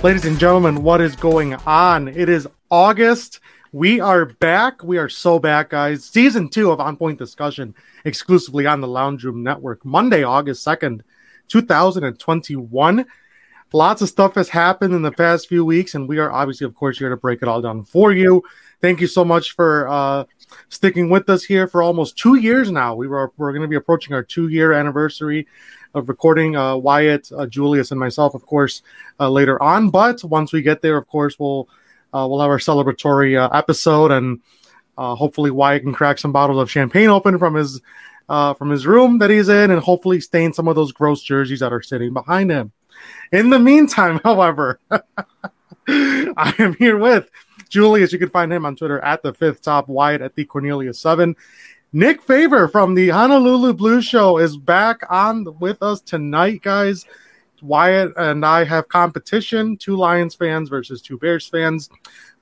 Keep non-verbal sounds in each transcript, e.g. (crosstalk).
Ladies and gentlemen, what is going on? It is August. We are back. We are so back, guys. Season two of On Point Discussion exclusively on the Lounge Room Network. Monday, August 2nd, 2021. Lots of stuff has happened in the past few weeks, and we are obviously, of course, here to break it all down for you. Thank you so much for uh, sticking with us here for almost two years now. We were we're going to be approaching our two year anniversary of recording uh, Wyatt, uh, Julius, and myself, of course, uh, later on. But once we get there, of course, we'll uh, we'll have our celebratory uh, episode, and uh, hopefully Wyatt can crack some bottles of champagne open from his from his room that he's in, and hopefully stain some of those gross jerseys that are sitting behind him. In the meantime, (laughs) however, (laughs) I am here with Julius. You can find him on Twitter at the fifth top, Wyatt at the Cornelius seven. Nick Faber from the Honolulu Blue Show is back on with us tonight, guys. Wyatt and I have competition two Lions fans versus two Bears fans.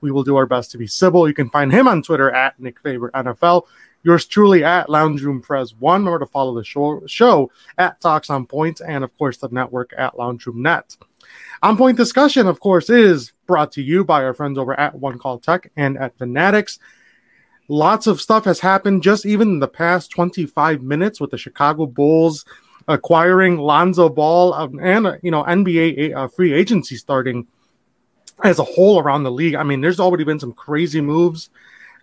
We will do our best to be civil. You can find him on Twitter at Nick Faber NFL. Yours truly at Lounge Room Press One. Remember to follow the show, show at Talks on Point and, of course, the network at Lounge Room Net. On Point Discussion, of course, is brought to you by our friends over at One Call Tech and at Fanatics. Lots of stuff has happened just even in the past 25 minutes with the Chicago Bulls acquiring Lonzo Ball um, and you know NBA uh, free agency starting as a whole around the league. I mean, there's already been some crazy moves.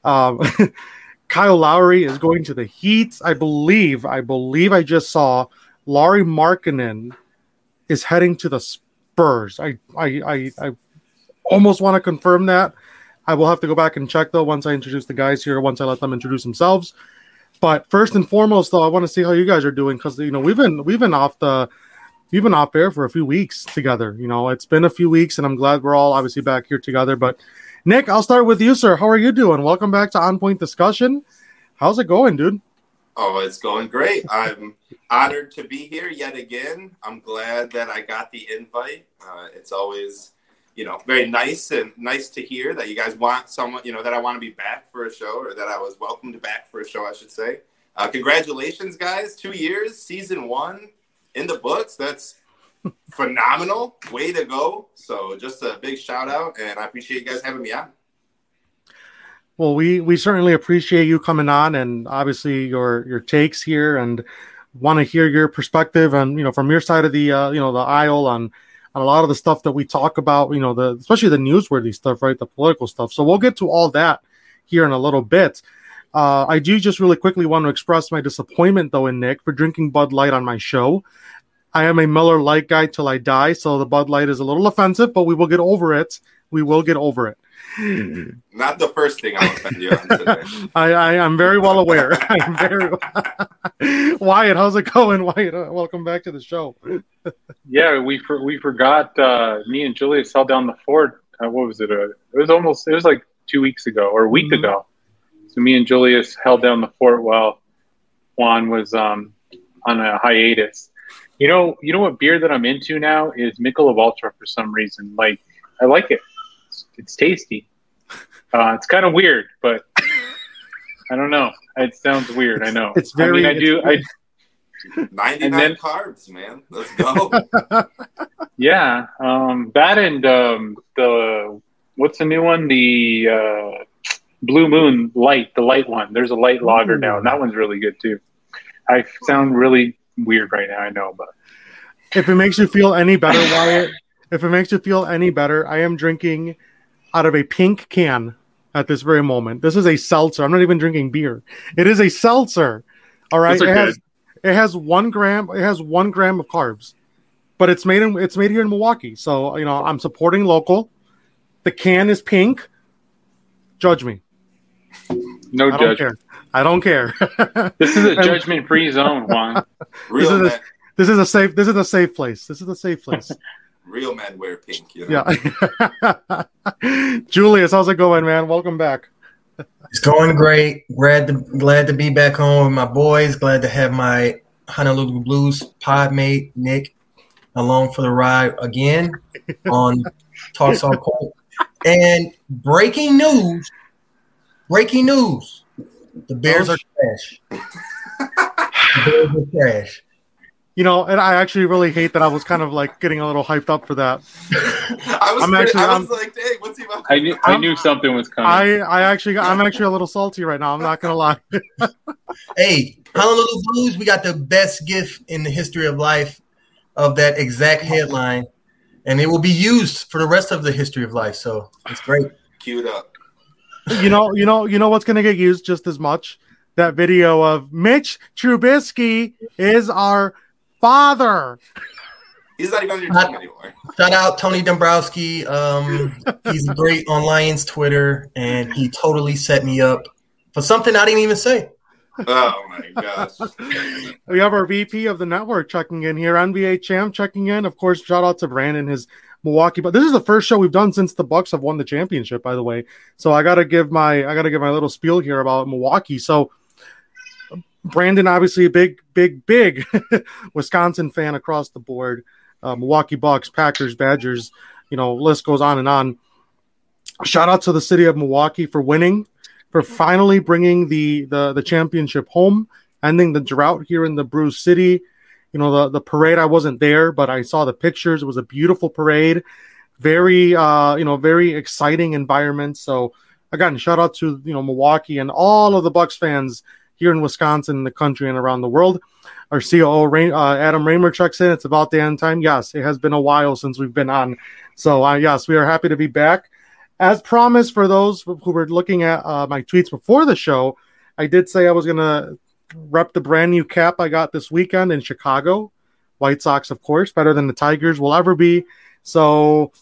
Um, (laughs) Kyle Lowry is going to the Heat. I believe. I believe I just saw Lauri Markkanen is heading to the Spurs. I I I, I almost want to confirm that. I will have to go back and check though once I introduce the guys here, once I let them introduce themselves. But first and foremost, though, I want to see how you guys are doing because you know we've been we've been off the we've been off air for a few weeks together. You know, it's been a few weeks, and I'm glad we're all obviously back here together. But Nick, I'll start with you, sir. How are you doing? Welcome back to On Point Discussion. How's it going, dude? Oh, it's going great. I'm honored to be here yet again. I'm glad that I got the invite. Uh, it's always you know, very nice and nice to hear that you guys want someone, you know, that I want to be back for a show or that I was welcomed back for a show, I should say. Uh, congratulations, guys. Two years, season one in the books. That's (laughs) phenomenal. Way to go. So just a big shout out and I appreciate you guys having me on. Well, we we certainly appreciate you coming on and obviously your your takes here and want to hear your perspective and you know from your side of the uh, you know the aisle on on a lot of the stuff that we talk about, you know, the especially the newsworthy stuff, right? The political stuff. So we'll get to all that here in a little bit. Uh, I do just really quickly want to express my disappointment, though, in Nick for drinking Bud Light on my show. I am a Miller Lite guy till I die, so the Bud Light is a little offensive, but we will get over it. We will get over it. (laughs) Not the first thing I'll offend you on. (laughs) I, I am very well aware. (laughs) I'm very Wyatt. How's it going, Wyatt? Uh, welcome back to the show. yeah, we for, we forgot. Uh, me and Julius held down the fort. Uh, what was it? Uh, it was almost. It was like two weeks ago or a week mm-hmm. ago. So me and Julius held down the fort while Juan was um, on a hiatus. You know, you know what beer that I'm into now is Michelob Ultra for some reason. Like, I like it. It's, it's tasty. Uh, it's kind of weird, but I don't know. It sounds weird. I know. It's very. I mean, I do. I 99 then, carbs, man. Let's go. (laughs) yeah. Um, that and um, the what's the new one? The uh, Blue Moon Light, the light one. There's a light lager now, and that one's really good too. I sound really weird right now, I know, but if it makes you feel any better, Wyatt, if it makes you feel any better, I am drinking out of a pink can at this very moment. This is a seltzer. I'm not even drinking beer. It is a seltzer. All right. Okay. It has it has one gram. It has one gram of carbs, but it's made in it's made here in Milwaukee. So you know I'm supporting local. The can is pink. Judge me. No I judgment. I don't care. (laughs) this is a (laughs) judgment-free zone, Juan. (laughs) this, is a, this is a safe. This is a safe place. This is a safe place. Real men wear pink. You know? Yeah. (laughs) Julius, how's it going, man? Welcome back. It's going great. Glad to glad to be back home with my boys. Glad to have my Honolulu Blues pod mate Nick along for the ride again on Talks on Court. And breaking news, breaking news. The Bears oh, are trash. The Bears are trash. You know, and I actually really hate that I was kind of like getting a little hyped up for that. (laughs) I was, I'm pretty- actually- I was I'm- like, dang, what's he about? I knew I knew something was coming. I, I actually, I'm actually a little salty right now. I'm not gonna lie. (laughs) Hey, Honolulu Blues, we got the best gift in the history of life of that exact headline, and it will be used for the rest of the history of life. So it's great. Queued up. you know, you know, you know what's gonna get used just as much? That video of Mitch Trubisky is our father. He's not even on your Not- team anymore. Shout out Tony Dombrowski. Um, he's great on Lions Twitter, and he totally set me up for something I didn't even say. Oh my gosh. We have our VP of the network checking in here, NBA champ checking in. Of course, shout out to Brandon, his Milwaukee. But this is the first show we've done since the Bucks have won the championship, by the way. So I gotta give my I gotta give my little spiel here about Milwaukee. So Brandon, obviously a big, big, big (laughs) Wisconsin fan across the board. Uh, Milwaukee Bucks, Packers, Badgers, you know, list goes on and on. Shout out to the city of Milwaukee for winning, for finally bringing the the, the championship home, ending the drought here in the Brew City. You know, the the parade. I wasn't there, but I saw the pictures. It was a beautiful parade, very uh, you know, very exciting environment. So again, shout out to you know Milwaukee and all of the Bucks fans here in Wisconsin, in the country, and around the world. Our COO Rain, uh, Adam Raymer checks in. It's about the end time. Yes, it has been a while since we've been on. So uh, yes, we are happy to be back. As promised, for those who were looking at uh, my tweets before the show, I did say I was gonna rep the brand new cap I got this weekend in Chicago. White Sox, of course, better than the Tigers will ever be. So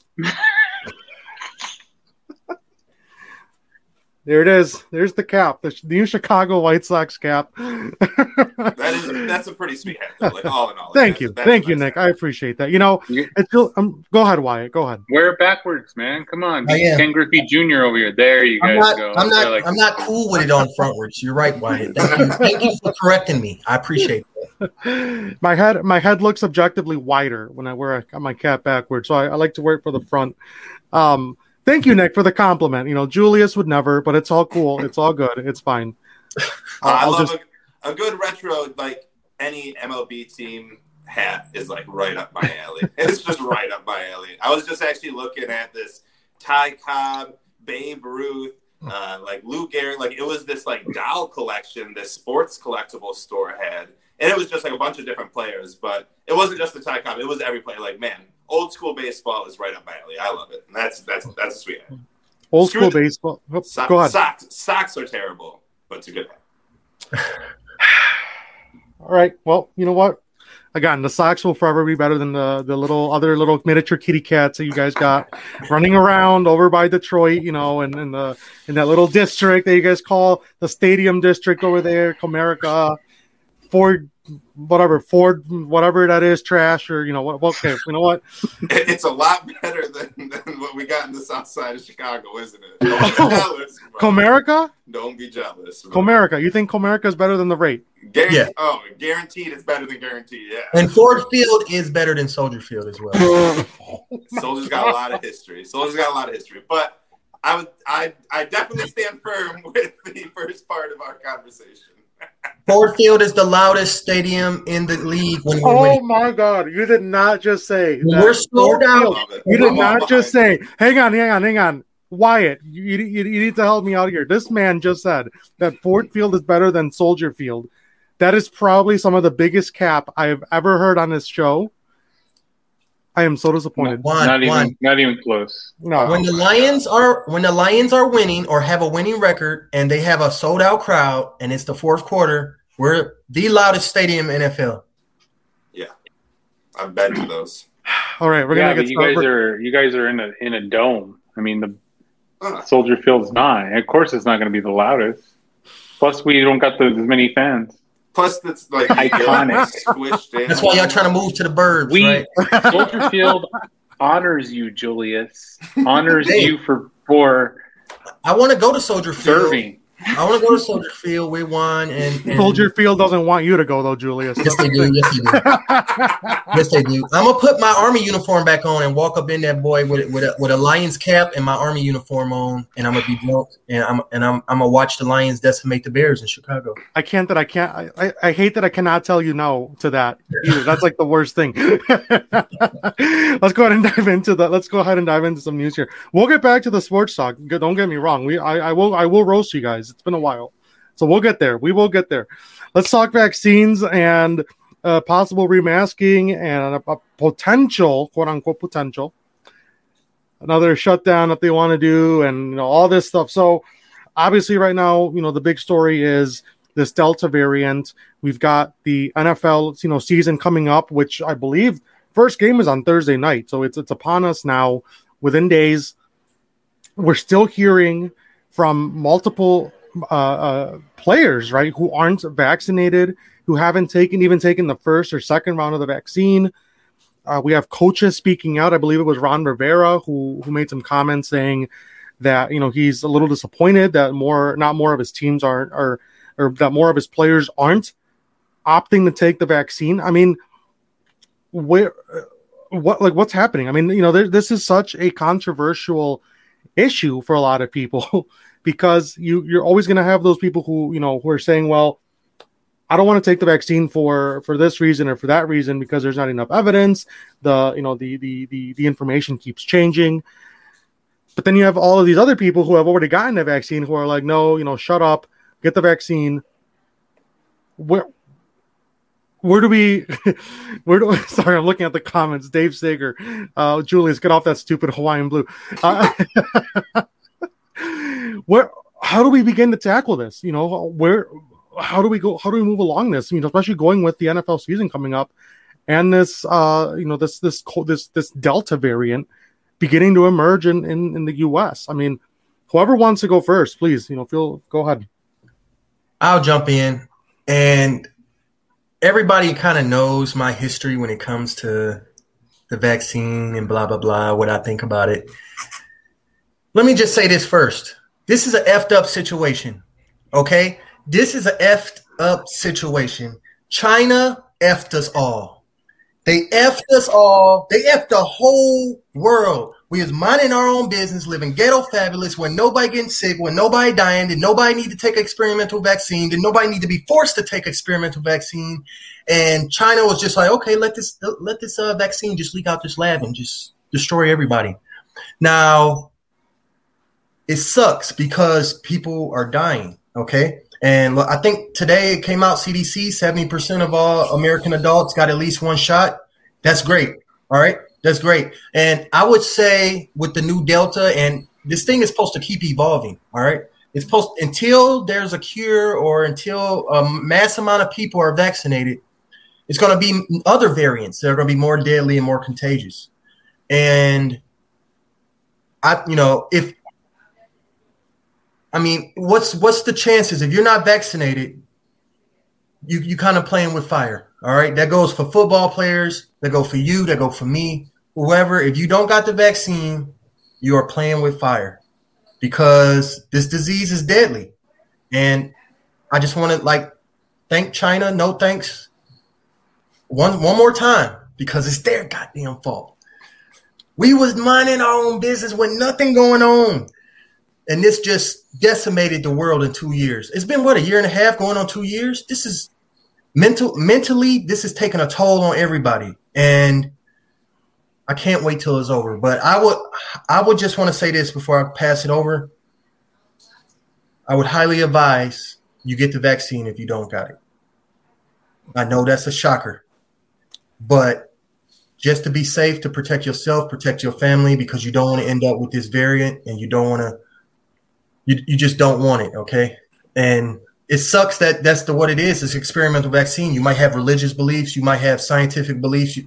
there it is. There's the cap, the new Chicago White Sox cap. (laughs) That is that's a pretty sweet hat, though. Like all in all. Thank that's- you, that's a thank you, nice Nick. hat. I appreciate that. You know, You- it's still. Um, go ahead, Wyatt. Go ahead. Wear it backwards, man. Come on. Ken Griffey Jr. over here. There you I'm guys not. go. I'm not. like- I'm not cool with it on frontwards. You're right, Wyatt. Thank you. Thank you for correcting me. I appreciate it. (laughs) my head my head looks objectively wider when I wear a, my cap backwards, so I, I like to wear it for the front. Um, thank you, Nick, for the compliment. You know, Julius would never, but it's all cool. It's all good. It's fine. Uh, (laughs) I love just- a, a good retro, like any MLB team hat is like right up my alley. (laughs) it's just right up my alley. I was just actually looking at this Ty Cobb, Babe Ruth, uh, like Lou Gehrig. Like it was this like doll collection this sports collectible store had. And it was just like a bunch of different players, but it wasn't just the Ty Cobb. It was every player. Like, man, old school baseball is right up my alley. I love it. And that's that's that's a sweet hat. old Screw school the- baseball. Oh, So- go ahead. Socks, socks are terrible, but it's a good hat. (sighs) All right. Well, you know what? Again, the Sox will forever be better than the the little other little miniature kitty cats that you guys got (laughs) running around over by Detroit, you know, and in the in that little district that you guys call the Stadium District over there, Comerica, Ford, whatever Ford, whatever that is, trash or you know what? Okay, you know what? (laughs) It's a lot better than, than what we got in the south side of Chicago, isn't it? Don't (laughs) jealous. Comerica, Don't be jealous. bro. Comerica. You think Comerica is better than the rate? Guaranteed, Yeah. Oh, guaranteed it's better than guaranteed. Yeah. And Ford Field is better than Soldier Field as well. (laughs) Soldier's got a lot of history. Soldier's got a lot of history. But I would I I definitely stand firm with the first part of our conversation. Ford Field is the loudest stadium in the league when we're Oh winning. my God! You did not just say that we're sold Ford out. I Field- love it. You did not just say, hang on, hang on, hang on. Wyatt, you, you, you need to help me out here. This man just said that Ford Field is better than Soldier Field. That is probably some of the biggest cap I have ever heard on this show. I am so disappointed. One, not even one. not even close. No, When the Lions are when the Lions are winning or have a winning record and they have a sold out crowd and it's the fourth quarter, we're the loudest stadium in NFL. Yeah. I've been to those. all right, we're yeah, gonna get you guys started. are you guys are in a in a dome. I mean, the Uh, Soldier Field's not. Of course, it's not going to be the loudest. Plus, we don't got the, as many fans. Plus it's like (laughs) Iconic. (laughs) squished in. That's why y'all trying to move to the birds. We right? Soldier Field (laughs) honors you, Julius. Honors Hey. you for for I want to go to Soldier Field. Serving. I want to go to Soldier Field. We won, and, and Soldier Field doesn't want you to go though, Julius. Yes, they do. Yes, they do. (laughs) yes, they do. I'm gonna put my army uniform back on and walk up in that boy with with a, with a Lions cap and my army uniform on, and I'm gonna be drunk, and I'm and I'm I'm gonna watch the Lions decimate the Bears in Chicago. I can't that I can't. I, I, I hate that I cannot tell you no to that. Either. That's like the worst thing. (laughs) let's go ahead and dive into the. Let's go ahead and dive into some news here. We'll get back to the sports talk. Don't get me wrong. We I, I will I will roast you guys. It's been a while, so we'll get there. We will get there. Let's talk vaccines and uh, possible remasking and a, a potential quote unquote potential another shutdown that they want to do and you know all this stuff. So obviously right now, you know, the big story is this Delta variant. We've got the NFL, you know, season coming up, which I believe first game is on Thursday night. So it's it's upon us now within days. We're still hearing from multiple uh, uh, players, right, who aren't vaccinated, who haven't taken even taken the first or second round of the vaccine. Uh, we have coaches speaking out. I believe it was Ron Rivera who who made some comments saying that you know he's a little disappointed that more not more of his teams aren't or or that more of his players aren't opting to take the vaccine. I mean, where what like what's happening? I mean, you know, there, this is such a controversial issue for a lot of people (laughs) because you you're always going to have those people who you know who are saying, well, I don't want to take the vaccine for for this reason or for that reason because there's not enough evidence. The you know the the the, the information keeps changing. But then you have all of these other people who have already gotten the vaccine who are like, no, you know, shut up, get the vaccine. Where where do we (laughs) where do (laughs) sorry i'm looking at the comments dave sager uh julius get off that stupid hawaiian blue uh, (laughs) where how do we begin to tackle this you know where how do we go how do we move along this I mean, especially going with the nfl season coming up and this uh you know this this this this delta variant beginning to emerge in in, in the us i mean whoever wants to go first please you know feel go ahead I'll jump in. And everybody kind of knows my history when it comes to the vaccine and blah, blah, blah, what I think about it. Let me just say this first. This is an effed up situation. Okay. This is an effed up situation. China effed us all. They effed us all. They effed the whole world. We was minding our own business, living ghetto fabulous, when nobody getting sick, when nobody dying, did nobody need to take experimental vaccine, did nobody need to be forced to take experimental vaccine, and China was just like, okay, let this let this uh, vaccine just leak out this lab and just destroy everybody. Now, it sucks because people are dying. Okay, and I think today it came out CDC 70% of all American adults got at least one shot. That's great. All right. That's great. And I would say with the new Delta, and this thing is supposed to keep evolving. All right. It's supposed until there's a cure or until a mass amount of people are vaccinated, it's going to be other variants that are going to be more deadly and more contagious. And I, you know, if I mean, what's what's the chances if you're not vaccinated? You you kind of playing with fire. All right, that goes for football players. That go for you. That go for me. Whoever. If you don't got the vaccine, you are playing with fire because this disease is deadly. And I just want to like thank China. No thanks. One one more time because it's their goddamn fault. We was minding our own business with nothing going on and this just decimated the world in two years. It's been what a year and a half, going on two years. This is mental, mentally, this is taking a toll on everybody, and I can't wait till it's over. But I would, I would just want to say this before I pass it over. I would highly advise you get the vaccine if you don't got it. I know that's a shocker, but just to be safe, to protect yourself, protect your family, because you don't want to end up with this variant, and you don't want to you, you just don't want it, okay? And it sucks that that's the what it is. It's experimental vaccine. You might have religious beliefs, you might have scientific beliefs,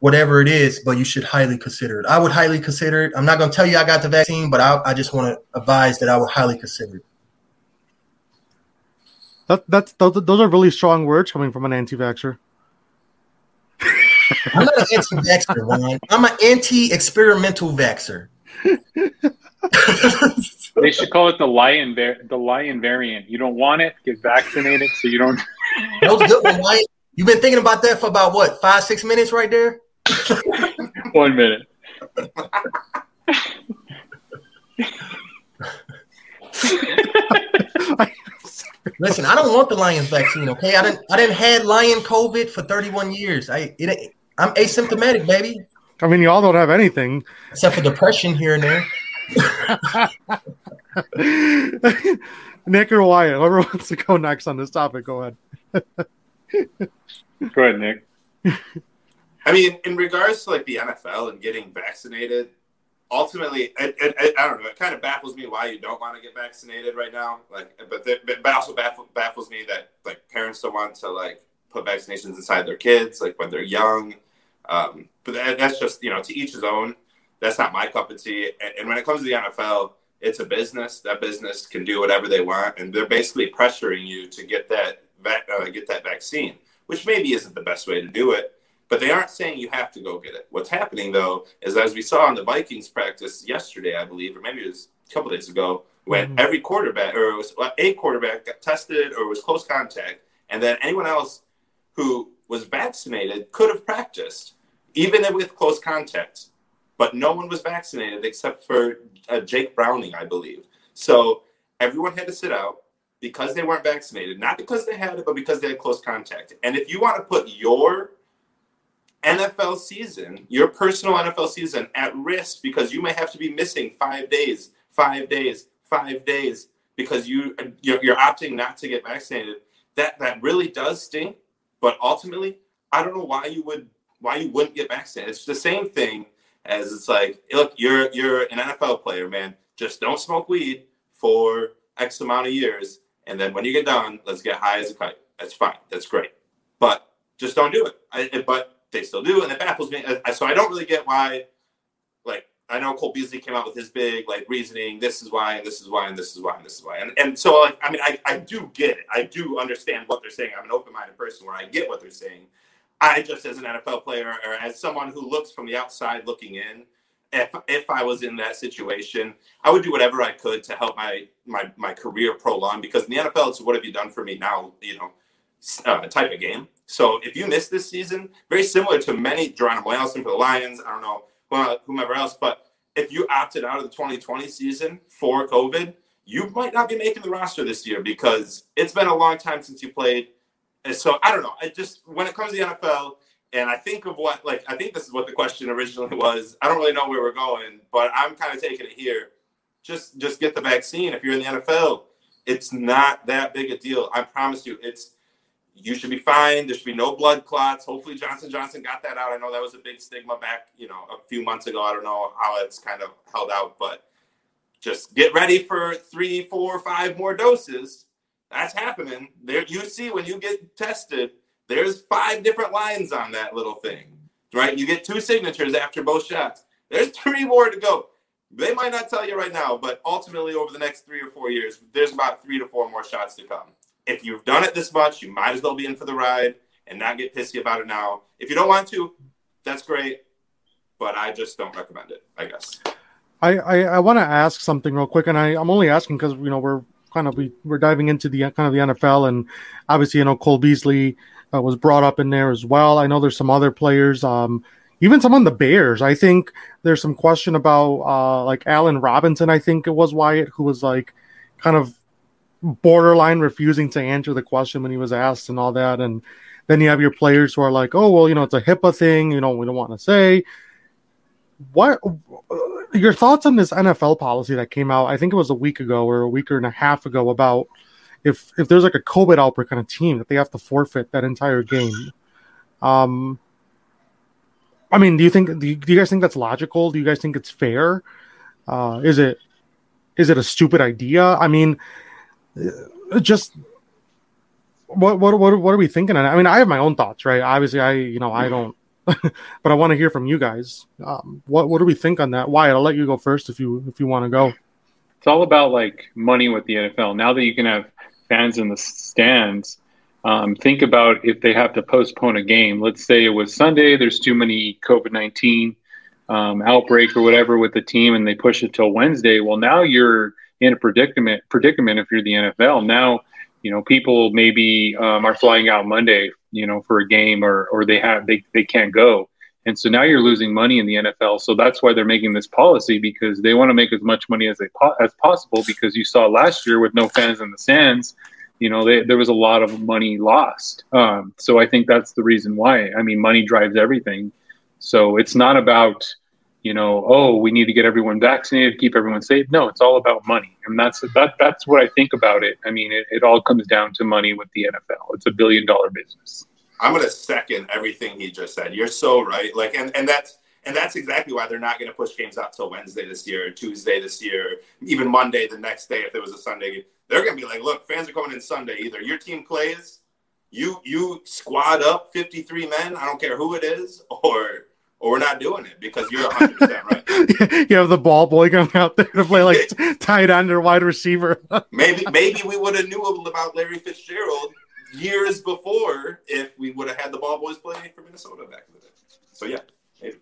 whatever it is, but you should highly consider it. I would highly consider it. I'm not going to tell you I got the vaccine, but I, I just want to advise that I would highly consider it. That, that's those, those are really strong words coming from an anti-vaxxer. (laughs) I'm not an anti-vaxxer, man. I'm an anti-experimental vaxxer. (laughs) they should call it the lion var- the lion variant. You don't want it, get vaccinated so you don't. That was a good one, Mike. You've been thinking about that for about what five, six minutes, right there. (laughs) One minute. (laughs) Listen, I don't want the Lions vaccine. Okay, I didn't. I didn't had Lion COVID for 31 years. I it, I'm asymptomatic, baby, I mean, y'all don't have anything. except for depression here and there. (laughs) (laughs) Nick or Wyatt, whoever wants to go next on this topic, go ahead. Go ahead, Nick. (laughs) I mean, in regards to like the NFL and getting vaccinated, ultimately, it, it, it, I don't know. It kind of baffles me why you don't want to get vaccinated right now. Like, but the, but but also baffles, baffles me that like parents don't want to like put vaccinations inside their kids, like when they're young. Um, but that, that's just you know to each his own. That's not my cup of tea. And, and when it comes to the NFL, it's a business. That business can do whatever they want, and they're basically pressuring you to get that uh, get that vaccine, which maybe isn't the best way to do it. But they aren't saying you have to go get it. What's happening though is as we saw in the Vikings practice yesterday, I believe, or maybe it was a couple days ago, when Mhm. every quarterback or it was a quarterback got tested or was close contact, and then anyone else who was vaccinated could have practiced, even with close contact. But no one was vaccinated except for uh, Jake Browning, I believe. So everyone had to sit out because they weren't vaccinated, not because they had it, but because they had close contact. And if you want to put your NFL season, your personal NFL season at risk because you may have to be missing five days, five days, five days because you you're, you're opting not to get vaccinated. That that really does stink. But ultimately, I don't know why you would why you wouldn't get vaccinated. It's the same thing as it's like, look, you're you're an NFL player, man. Just don't smoke weed for X amount of years, and then when you get done, let's get high as a kite. That's fine. That's great. But just don't do it. I, but they still do, and it baffles me. So I don't really get why. Like I know Cole Beasley came out with his big like reasoning. This is why, and this is why, and this is why, and this is why. And and so like I mean I I do get it. I do understand what they're saying. I'm an open minded person where I get what they're saying. I just as an NFL player or as someone who looks from the outside looking in, if if I was in that situation, I would do whatever I could to help my my my career prolong because in the NFL it's what have you done for me now, you know, uh, type of game. So if you miss this season, very similar to many Geronimo Allison for the Lions, I don't know whomever else, but if you opted out of the 2020 season for COVID, you might not be making the roster this year because it's been a long time since you played. And so I don't know. I just when it comes to the NFL, and I think of what like I think this is what the question originally (laughs) was. I don't really know where we're going, but I'm kind of taking it here. Just just get the vaccine if you're in the NFL. It's not that big a deal. I promise you. It's you should be fine. There should be no blood clots. Hopefully Johnson Johnson got that out. I know that was a big stigma back, you know, a few months ago. I don't know how it's kind of held out, but just get ready for three, four, five more doses. That's happening. There you see when you get tested, there's five different lines on that little thing. Right? You get two signatures after both shots. There's three more to go. They might not tell you right now, but ultimately over the next three or four years, there's about three to four more shots to come. If you've done it this much, you might as well be in for the ride and not get pissy about it now. If you don't want to, that's great, but I just don't recommend it. I guess. I, I, I want to ask something real quick, and I, I'm only asking because you know we're kind of we, we're diving into the kind of the NFL, and obviously you know Cole Beasley uh, was brought up in there as well. I know there's some other players, um, even some on the Bears. I think there's some question about uh, like Allen Robinson. I think it was Wyatt who was like kind of borderline refusing to answer the question when he was asked and all that, and then you have your players who are like, oh well, you know it's a HIPAA thing, you know we don't want to say what your thoughts on this NFL policy that came out? I think it was a week ago or a week and a half ago about if if there's like a COVID outbreak on a team that they have to forfeit that entire game. Um, I mean, do you think do you, do you guys think that's logical? Do you guys think it's fair? Uh, is it is it a stupid idea? I mean, uh, just what what what what are we thinking? I mean, I have my own thoughts, right? Obviously, I you know I don't (laughs) but I want to hear from you guys. Um, what what do we think on that? Wyatt, I'll let you go first if you if you want to go. It's all about like money with the NFL. Now that you can have fans in the stands, um, think about if they have to postpone a game. Let's say it was Sunday. There's too many COVID nineteen um, outbreak or whatever with the team, and they push it till Wednesday. Well, now you're in a predicament predicament if you're the NFL. Now, you know, people maybe um, are flying out Monday, you know, for a game or or they have they they can't go. And so now you're losing money in the NFL. So that's why they're making this policy because they want to make as much money as they po- as possible. Because you saw last year with no fans in the stands, you know, they, there was a lot of money lost. Um, so I think that's the reason why. I mean, money drives everything. So it's not about you know, oh, we need to get everyone vaccinated, keep everyone safe. No, it's all about money, and that's that. That's what I think about it. I mean, it, it all comes down to money with the NFL. It's a billion dollar business. I'm going to second everything he just said. You're so right. Like, and and that's and that's exactly why they're not going to push games out till Wednesday this year, Tuesday this year, even Monday the next day if it was a Sunday game. They're going to be like, look, fans are coming in Sunday. Either your team plays, you you squad up 53 men. I don't care who it is, or or we're not doing it because you're 100 percent right. (laughs) you have the ball boy coming out there to play like (laughs) tight end or wide receiver. (laughs) maybe maybe we would have knew about Larry Fitzgerald years before if we would have had the ball boys playing for Minnesota back in the day. So yeah, maybe.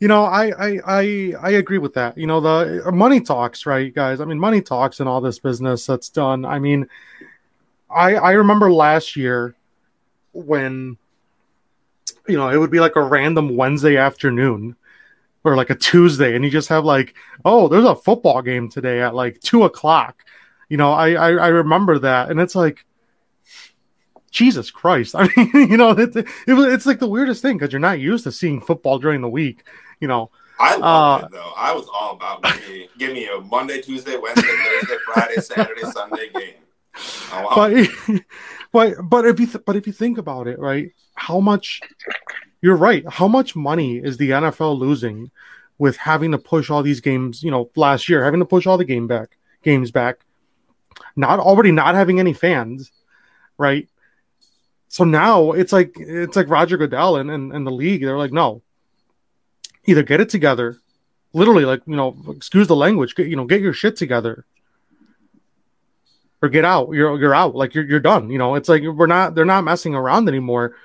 You know, I, I I I agree with that. You know, the uh, money talks, right, guys? I mean, money talks and all this business that's done. I mean, I I remember last year when you know, it would be like a random Wednesday afternoon or like a Tuesday, and you just have like, oh, there's a football game today at like two o'clock. You know, I I, I remember that, and it's like, Jesus Christ! (laughs) I mean, you know, it, it, it's like the weirdest thing because you're not used to seeing football during the week. You know, I love uh, it though. I was all about me. Give me a Monday, Tuesday, Wednesday, Thursday, Friday, Saturday, Sunday game. Oh, wow. But (laughs) but but if you th- but if you think about it, right? How much you're right. How much money is the NFL losing with having to push all these games, you know, last year, having to push all the game back games back, not already not having any fans, right? So now it's like it's like Roger Goodell and, and, and the league, they're like, no, either get it together, literally, like, you know, excuse the language, get, you know, get your shit together or get out. You're you're out. Like you're you're done. You know, it's like we're not they're not messing around anymore.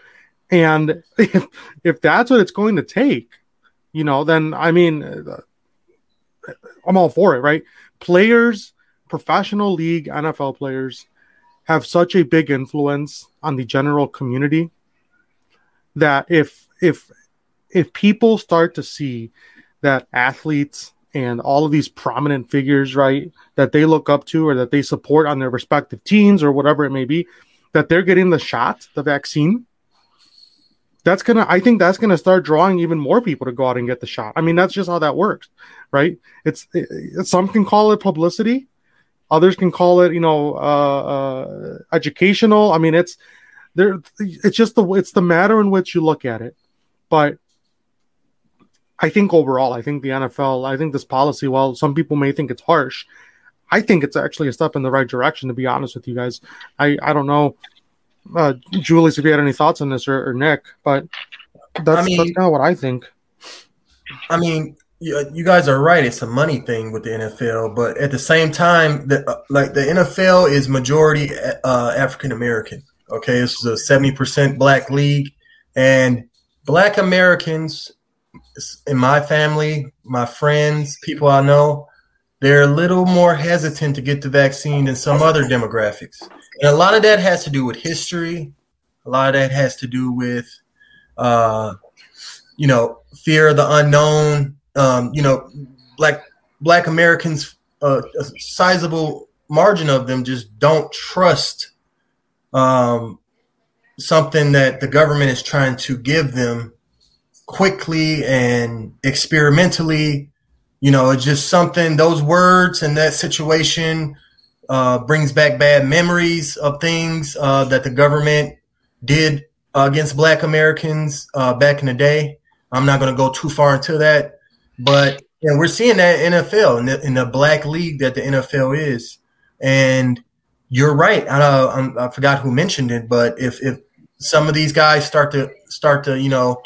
And (laughs) if if that's what it's going to take, you know, then I mean, uh, I'm all for it, right? Players, professional league NFL players have such a big influence on the general community that if if if people start to see that athletes and all of these prominent figures, right, that they look up to or that they support on their respective teams or whatever it may be, that they're getting the shot, the vaccine, that's gonna I think that's gonna start drawing even more people to go out and get the shot. I mean, that's just how that works, right? It's it, some can call it publicity, others can call it, you know, uh, uh, educational. I mean, it's there. It's just the it's the matter in which you look at it, but I think overall, I think the NFL, I think this policy, while some people may think it's harsh, I think it's actually a step in the right direction. To be honest with you guys, I I don't know, uh, Julius, if you had any thoughts on this or, or Nick, but that's, I mean, that's kind of what I think. I mean, you, you guys are right. It's a money thing with the NFL, but at the same time, the, uh, like the NFL is majority uh, African American. Okay, this is a seventy percent black league, and black Americans in my family, my friends, people I know, they're a little more hesitant to get the vaccine than some other demographics. And a lot of that has to do with history. A lot of that has to do with, uh, you know, fear of the unknown. Um, you know, black black Americans, uh, a sizable margin of them just don't trust um, something that the government is trying to give them quickly and experimentally. You know, it's just something, those words and that situation uh, brings back bad memories of things uh, that the government did uh, against Black Americans uh, back in the day. I'm not going to go too far into that, but know, we're seeing that NFL in the, in the black league that the NFL is, and you're right. I, I forgot who mentioned it, but if if some of these guys start to start to you know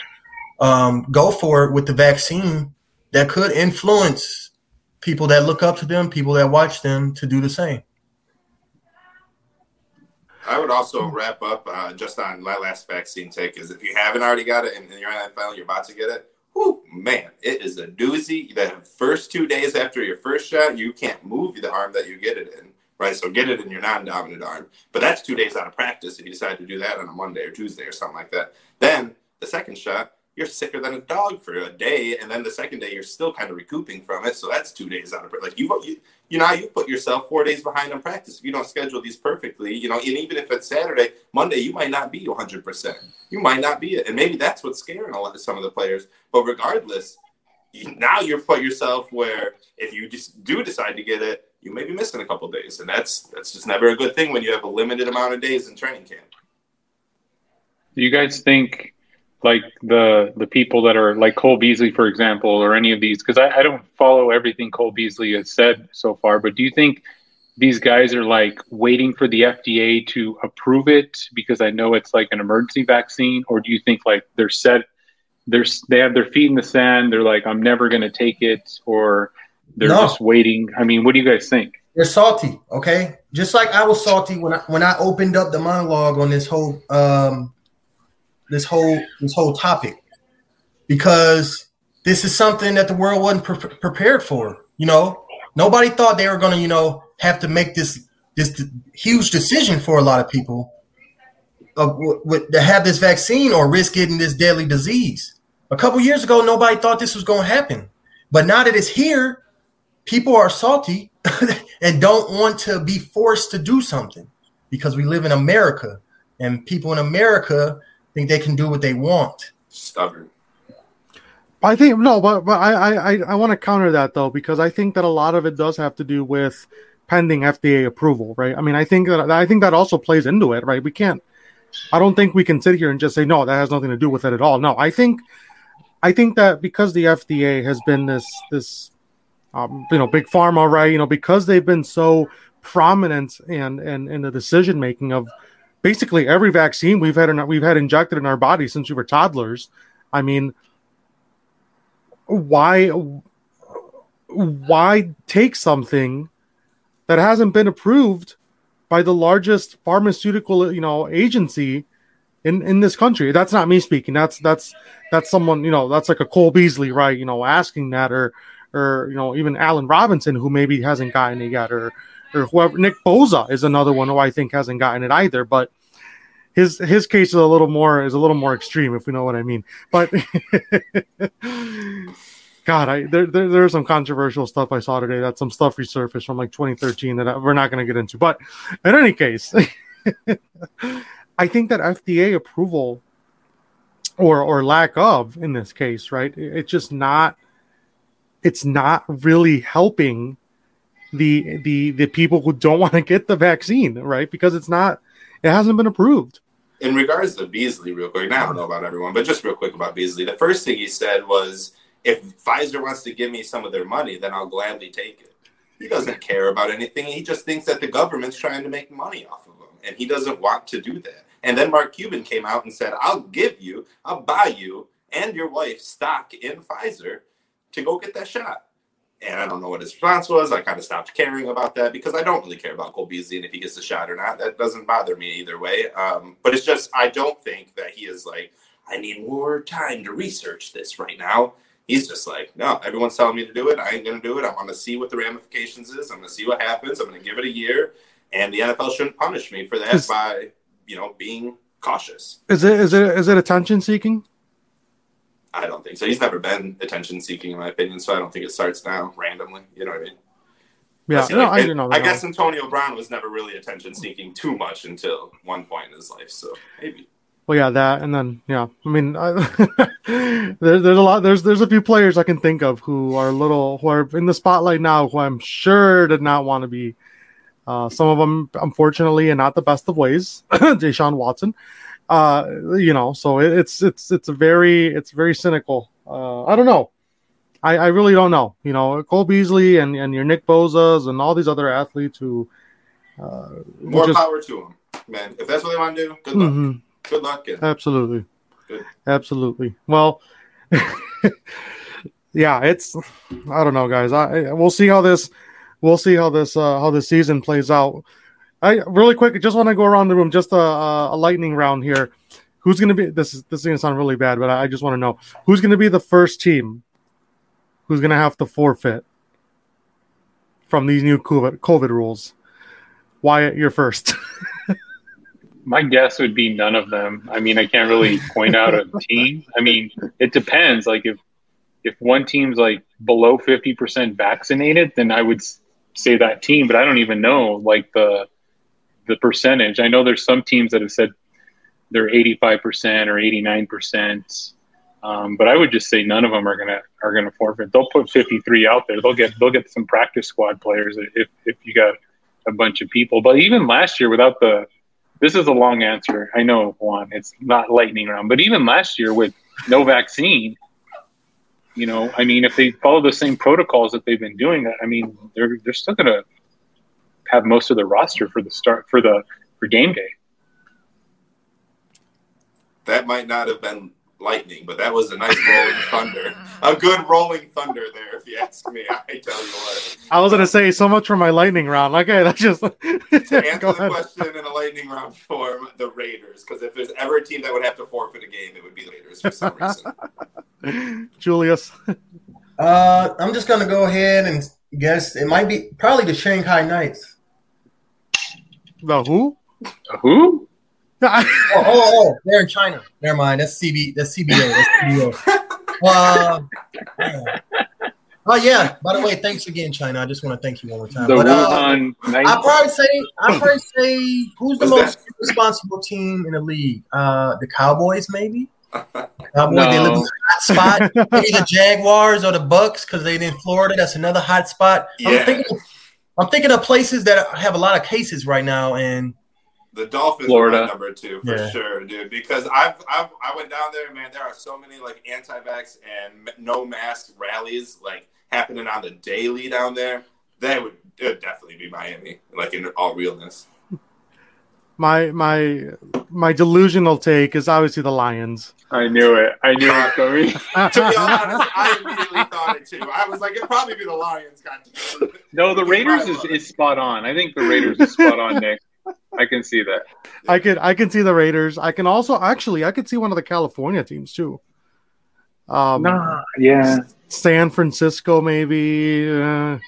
um, go for it with the vaccine that could influence people that look up to them, people that watch them to do the same. I would also wrap up uh, just on my last vaccine take is if you haven't already got it and you're in NFL, you're about to get it, whew, man, it is a doozy. The first two days after your first shot, you can't move the arm that you get it in, right? So get it in your non-dominant arm. But that's two days out of practice if you decide to do that on a Monday or Tuesday or something like that. Then the second shot, you're sicker than a dog for a day, and then the second day you're still kind of recouping from it. So that's two days out of like you you you know you put yourself four days behind on practice if you don't schedule these perfectly. You know, and even if it's Saturday, Monday you might not be 100. percent You might not be it, and maybe that's what's scaring a lot of some of the players. But regardless, now you're put yourself where if you just do decide to get it, you may be missing a couple days, and that's that's just never a good thing when you have a limited amount of days in training camp. Do you guys think like the the people that are like Cole Beasley, for example, or any of these? Because I, I don't follow everything Cole Beasley has said so far, but do you think these guys are like waiting for the FDA to approve it because I know it's like an emergency vaccine, or do you think like they're set, they're they have their feet in the sand, they're like I'm never going to take it, or they're no. just waiting? I mean, what do you guys think? They're salty, okay? Just like I was salty when I when I opened up the monologue on this whole um this whole this whole topic because this is something that the world wasn't pre- prepared for. You know, nobody thought they were going to, you know, have to make this this huge decision for a lot of people of w- w- to have this vaccine or risk getting this deadly disease. A couple years ago, nobody thought this was going to happen, but now that it's here, people are salty (laughs) and don't want to be forced to do something because we live in America, and people in America think they can do what they want. Stubborn. I think no, but but I I I want to counter that though because I think that a lot of it does have to do with pending FDA approval, right? I mean, I think that I think that also plays into it, right? We can't. I don't think we can sit here and just say no, that has nothing to do with it at all. No, I think I think that because the FDA has been this this um, you know big pharma, right? You know, because they've been so prominent and and in the decision making of basically every vaccine we've had in, we've had injected in our body since we were toddlers. I mean, why why take something that hasn't been approved by the largest pharmaceutical you know agency in in this country? That's not me speaking. That's that's that's someone you know that's like a cole beasley right? You know asking that or or you know even Allen robinson who maybe hasn't gotten it yet or or whoever Nick Bosa is another one who I think hasn't gotten it either, but his his case is a little more is a little more extreme if we know what I mean. But (laughs) God, I there, there there's some controversial stuff I saw today. That some stuff resurfaced from like 2013 that I, we're not going to get into. But in any case, (laughs) I think that FDA approval or or lack of in this case, right? It's just not it's not really helping the the the people who don't (laughs) want to get the vaccine, right? Because it's not it hasn't been approved. In regards to Beasley, real quick, now I don't know about everyone, but just real quick about Beasley. The first thing he said was, "If Pfizer wants to give me some of their money, then I'll gladly take it." He doesn't care about anything. He just thinks that the government's trying to make money off of him, and he doesn't want to do that. And then Mark Cuban came out and said, "I'll give you, I'll buy you and your wife stock in Pfizer to go get that shot." And I don't know what his response was. I kind of stopped caring about that because I don't really care about Cole Beasley and if he gets the shot or not. That doesn't bother me either way. Um, but it's just I don't think that he is like I need more time to research this right now. He's just like, no, everyone's telling me to do it. I ain't gonna do it. I want to see what the ramifications is. I'm gonna see what happens. I'm gonna give it a year, and the NFL shouldn't punish me for that is, by you know being cautious. Is it is it is it attention seeking? I don't think so. He's never been attention seeking, in my opinion. So I don't think it starts now randomly. You know what I mean? Yeah, no, I, know I guess Antonio Brown was never really attention seeking too much until one point in his life. So maybe. Well, yeah, that, and then yeah, I mean, I, (laughs) there, there's a lot. There's there's a few players I can think of who are little who are in the spotlight now, who I'm sure did not want to be. Uh, some of them, unfortunately, in not the best of ways. (coughs) Deshaun Watson, uh, you know, so it, it's it's it's a very it's very cynical. Uh, I don't know. I, I really don't know. You know, Cole Beasley and, and your Nick Bosa's and all these other athletes who uh, more just, power to them, man. If that's what they want to do, good luck. Mm-hmm. Good luck. Absolutely. Good. Absolutely. Well, (laughs) yeah, it's I don't know, guys. I we'll see how this we'll see how this uh, how this season plays out. I really quick just want to go around the room, just a, a lightning round here. who's going to be this is this is going to sound really bad, but I, I just want to know who's going to be the first team who's going to have to forfeit from these new COVID, COVID rules. Wyatt, you're first. (laughs) My guess would be none of them. I mean, I can't really point out a (laughs) team. I mean, it depends. Like if if one team's like below 50% vaccinated, then I would say that team, but I don't even know like the the percentage. I know there's some teams that have said they're 85% or 89%. Um, but I would just say none of them are gonna are gonna forfeit. They'll put 53 out there. They'll get they'll get some practice squad players if if you got a bunch of people. But even last year, without the this is a long answer. I know Juan, it's not lightning round. But even last year with no vaccine, you know, I mean, if they follow the same protocols that they've been doing, I mean, they're they're still gonna have most of the roster for the start for the for game day. That might not have been lightning, but that was a nice rolling (laughs) thunder. A good rolling thunder there, if you ask me. I tell you what. I was gonna say so much for my lightning round. Okay, that's just to (laughs) answer the question in a lightning round form, the Raiders. Because if there's ever a team that would have to forfeit a game, it would be the Raiders for some reason. (laughs) Julius. Uh, I'm just gonna go ahead and guess it might be probably the Shanghai Knights. The who? The Who? oh, oh, oh, (laughs) they're in China. Never mind. That's CB. That's CBO. That's CBO. uh, (laughs) yeah. Oh yeah. By the way, thanks again, China. I just want to thank you one more time. The but, uh, Wuhan Knights. I probably say I probably (laughs) say who's the What's most that? responsible team in the league? Uh, the Cowboys, maybe. Cowboys. No. They live in a hot spot. maybe the Jaguars or the Bucks because they're in Florida. That's another hot spot. Yeah. I'm thinking. Of, I'm thinking of places that have a lot of cases right now, and The Dolphins Florida. are my number two for Yeah. sure, dude. Because I've, I've I went down there, man. There are so many like anti-vax and no mask rallies like happening on the daily down there. That would, it would definitely be Miami, like in all realness. My my my delusional take is obviously the Lions. I knew it. I knew it coming. (laughs) to be honest, I immediately thought it too. I was like, it'd probably be the Lions. God. No, the Raiders is, is spot on. I think the Raiders is spot on, Nick. I can see that. I could I can see the Raiders. I can also actually I could see one of the California teams too. Um, yeah. San Francisco, maybe. Uh,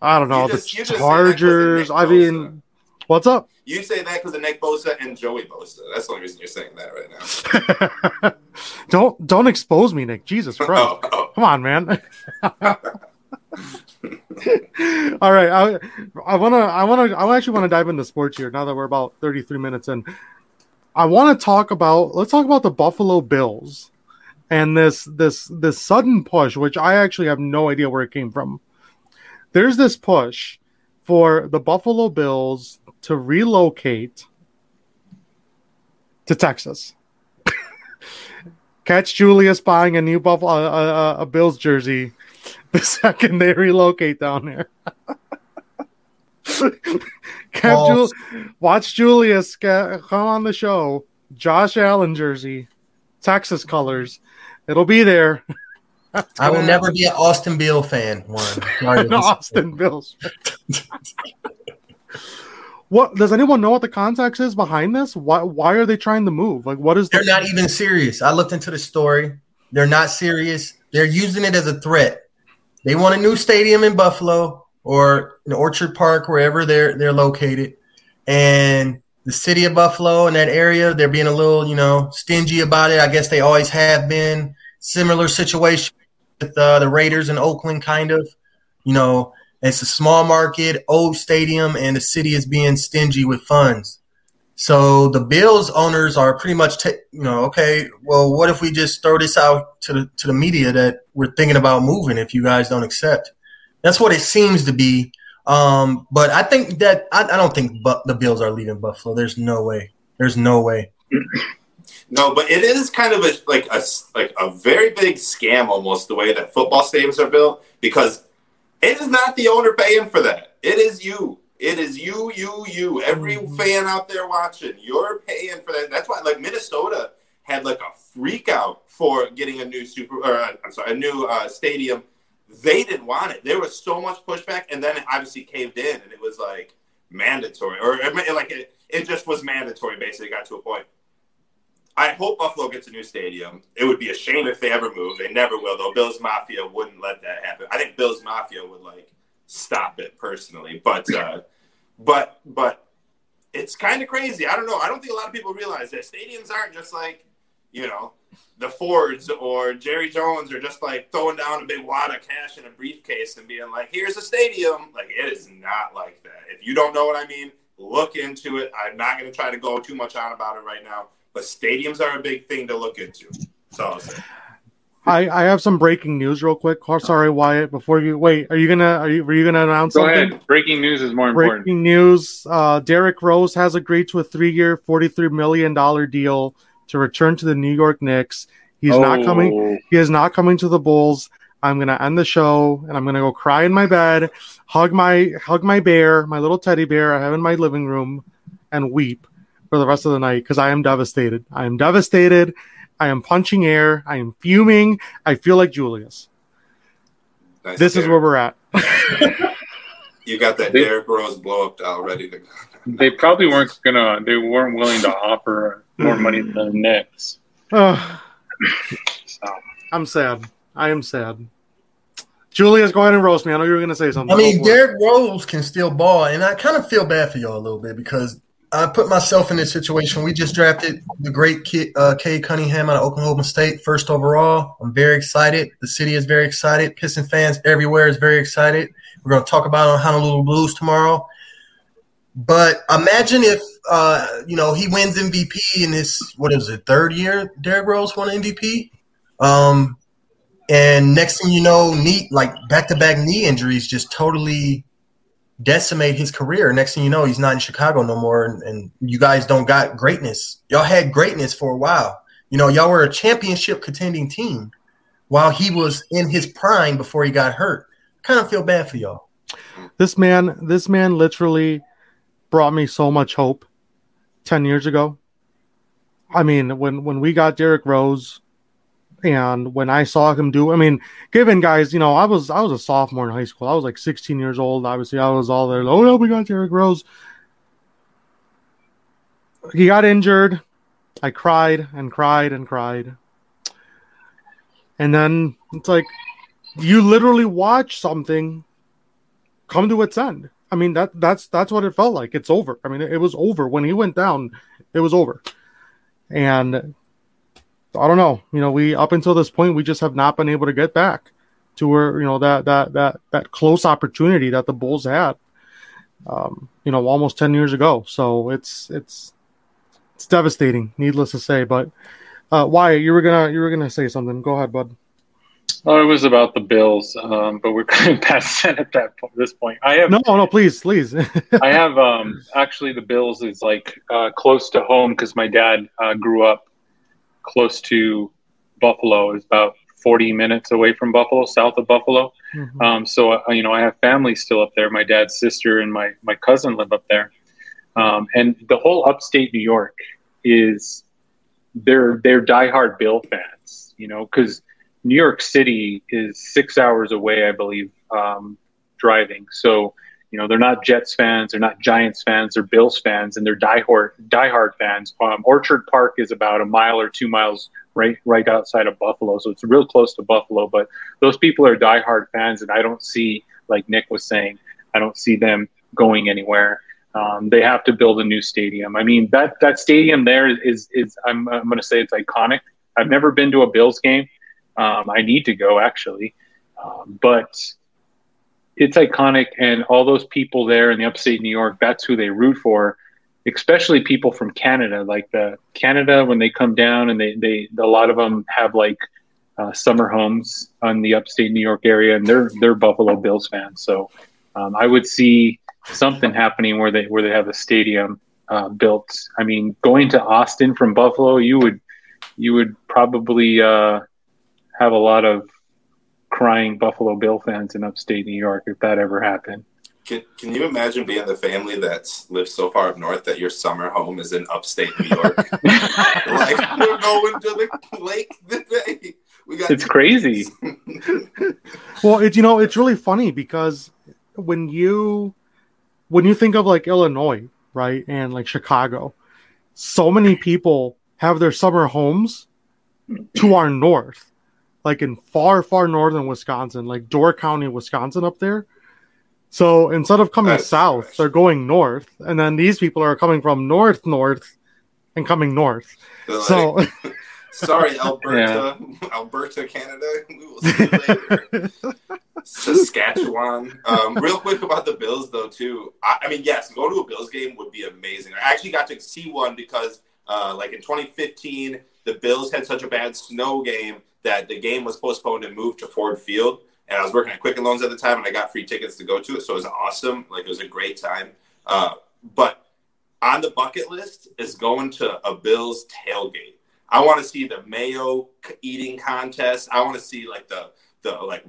I don't know. You the just say that 'cause of Chargers. I mean, what's up? You say that because of Nick Bosa and Joey Bosa. That's the only reason you're saying that right now. (laughs) don't don't expose me, Nick. Jesus oh, Christ. Oh, oh. Come on, man. (laughs) All right, I I want to I want to I actually want to dive into sports here now that we're about 33 minutes in. I want to talk about let's talk about the Buffalo Bills and this this this sudden push which I actually have no idea where it came from. There's this push for the Buffalo Bills to relocate to Texas. (laughs) Catch Julius buying a new Buffalo uh, a Bills jersey the (laughs) second they relocate down there. (laughs) Jul- watch Julius get, come on the show. Josh Allen jersey, Texas colors. It'll be there. I will never be an Austin Beal fan. One. No, Austin Bills. What does anyone know what the context is behind this? Why why are they trying to move? Like what is They're not even serious. I looked into the story. They're not serious. They're using it as a threat. They want a new stadium in Buffalo or in Orchard Park, wherever they're they're located. And the city of Buffalo and that area, they're being a little, you know, stingy about it. I guess they always have been. Similar situation with uh, the Raiders in Oakland, kind of. You know, it's a small market, old stadium, and the city is being stingy with funds. So the Bills owners are pretty much, ta- you know, okay. Well, what if we just throw this out to the to the media that we're thinking about moving if you guys don't accept? That's what it seems to be. Um, but I think that I, I don't think bu- the Bills are leaving Buffalo. There's no way. There's no way. No, but it is kind of a like a like a very big scam almost the way that football stadiums are built because it is not the owner paying for that. It is you. It is you, you, you. Every fan out there watching, you're paying for that. That's why like Minnesota had like a freak out for getting a new super or uh, I'm sorry, a new uh, stadium. They didn't want it. There was so much pushback, and then it obviously caved in, and it was like mandatory, or like it, it just was mandatory. Basically, got to a point. I hope Buffalo gets a new stadium. It would be a shame if they ever move. They never will, though. Bills Mafia wouldn't let that happen. I think Bills Mafia would like stop it personally, but uh, but but it's kind of crazy. I don't know. I don't think a lot of people realize that stadiums aren't just like you know the Fords or Jerry Jones are just like throwing down a big wad of cash in a briefcase and being like, "Here's a stadium." Like it is not like that. If you don't know what I mean, look into it. I'm not going to try to go too much on about it right now but stadiums are a big thing to look into. That's I, I have some breaking news real quick. Oh, sorry, Wyatt. Before you wait, are you gonna are you, are you gonna announce Go something? ahead. Breaking news is more important. Breaking news: uh, Derrick Rose has agreed to a three-year, forty-three million dollar deal to return to the New York Knicks. He's not coming. Oh, He is not coming to the Bulls. I'm gonna end the show and I'm gonna go cry in my bed, hug my hug my bear, my little teddy bear I have in my living room, and weep for the rest of the night because I am devastated. I am devastated. I am punching air. I am fuming. I feel like Julius. Nice This is where we're at. (laughs) you got that They- Derrick Rose blow up doll ready to (laughs) go. They probably weren't gonna. They weren't willing to offer more money than the Knicks. (sighs) Ugh, So I'm sad. I am sad. Julius, go ahead and roast me. I know you were going to say something. I mean, Go for it. Derrick Rose can still ball, and I kind of feel bad for y'all a little bit because I put myself in this situation. We just drafted the great kid, uh, Cade Cunningham out of Oklahoma State, first overall. I'm very excited. The city is very excited. Piston fans everywhere is very excited. We're going to talk about on Honolulu Blues tomorrow. But imagine if uh, you know he wins MVP in his what is it third year? Derrick Rose won MVP. Um, and next thing you know, knee like back to back knee injuries just totally decimate his career. Next thing you know, he's not in Chicago no more, and, and you guys don't got greatness. Y'all had greatness for a while. You know, y'all were a championship contending team while he was in his prime before he got hurt. Kind of feel bad for y'all. this man, this man literally brought me so much hope 10 years ago. I mean, when, when we got Derrick Rose and when I saw him do, I mean, given guys, you know, I was, I was a sophomore in high school. I was like 16 years old. Obviously I was all there. Oh no, we got Derrick Rose. He got injured. I cried and cried and cried. And then it's like, you literally watch something come to its end. I mean that that's that's what it felt like. It's over. I mean it, it was over when he went down. It was over. And I don't know. You know, we up until this point we just have not been able to get back to where you know that that that that close opportunity that the Bulls had. Um, you know, almost ten years ago. So it's it's it's devastating, needless to say. But uh, Wyatt, you were gonna you were gonna say something. Go ahead, bud. oh, it was about the Bills, um, but we're kind of (laughs) past that at that point, this point. I have No, no, please, please. (laughs) I have um, actually the Bills is like uh, close to home because my dad uh, grew up close to Buffalo. It's about 40 minutes away from Buffalo, south of Buffalo. Mhm. Um, so uh, you know, I have family still up there. My dad's sister and my my cousin live up there, um, and the whole upstate New York is they're they're diehard Bill fans. You know, because New York City is six hours away, I believe, um, driving. So you know, they're not Jets fans, they're not Giants fans, they're Bills fans, and they're diehard diehard fans. Um, Orchard Park is about a mile or two miles right right outside of Buffalo, so it's real close to Buffalo. But those people are diehard fans, and I don't see, like Nick was saying, I don't see them going anywhere. Um, they have to build a new stadium. I mean, that that stadium there is is I'm I'm going to say it's iconic. I've never been to a Bills game. Um, I need to go actually, um, but it's iconic, and all those people there in the upstate New York, that's who they root for. Especially people from Canada, like the Canada when they come down, and they they a lot of them have like uh, summer homes on the upstate New York area, and they're they're Buffalo Bills fans. So um, I would see something happening where they where they have a stadium uh, built. I mean, going to Austin from Buffalo, you would you would probably uh, have a lot of crying Buffalo Bill fans in upstate New York if that ever happened. Can, can you imagine being the family that's lived so far up north that your summer home is in upstate New York? (laughs) like we're going to the lake today. We got It's crazy. (laughs) Well, it you know it's really funny because when you when you think of like Illinois, right, and like Chicago, so many people have their summer homes to our north, like in far, far northern Wisconsin, like Door County, Wisconsin, up there. So instead of coming That's south, trash. they're going north, and then these people are coming from north, north, and coming north. Like, So (laughs) sorry, Alberta, Alberta, Canada. We will see you later. Saskatchewan. Um, real quick about the Bills, though, too. I, I mean, yes, going to a Bills game would be amazing. I actually got to see one because, uh, like in 2015, the Bills had such a bad snow game that the game was postponed and moved to Ford Field. And I was working at Quicken Loans at the time, and I got free tickets to go to it, so it was awesome. Like it was a great time. Uh, but on the bucket list is going to a Bills tailgate. I want to see the mayo eating contest. I want to see like the the like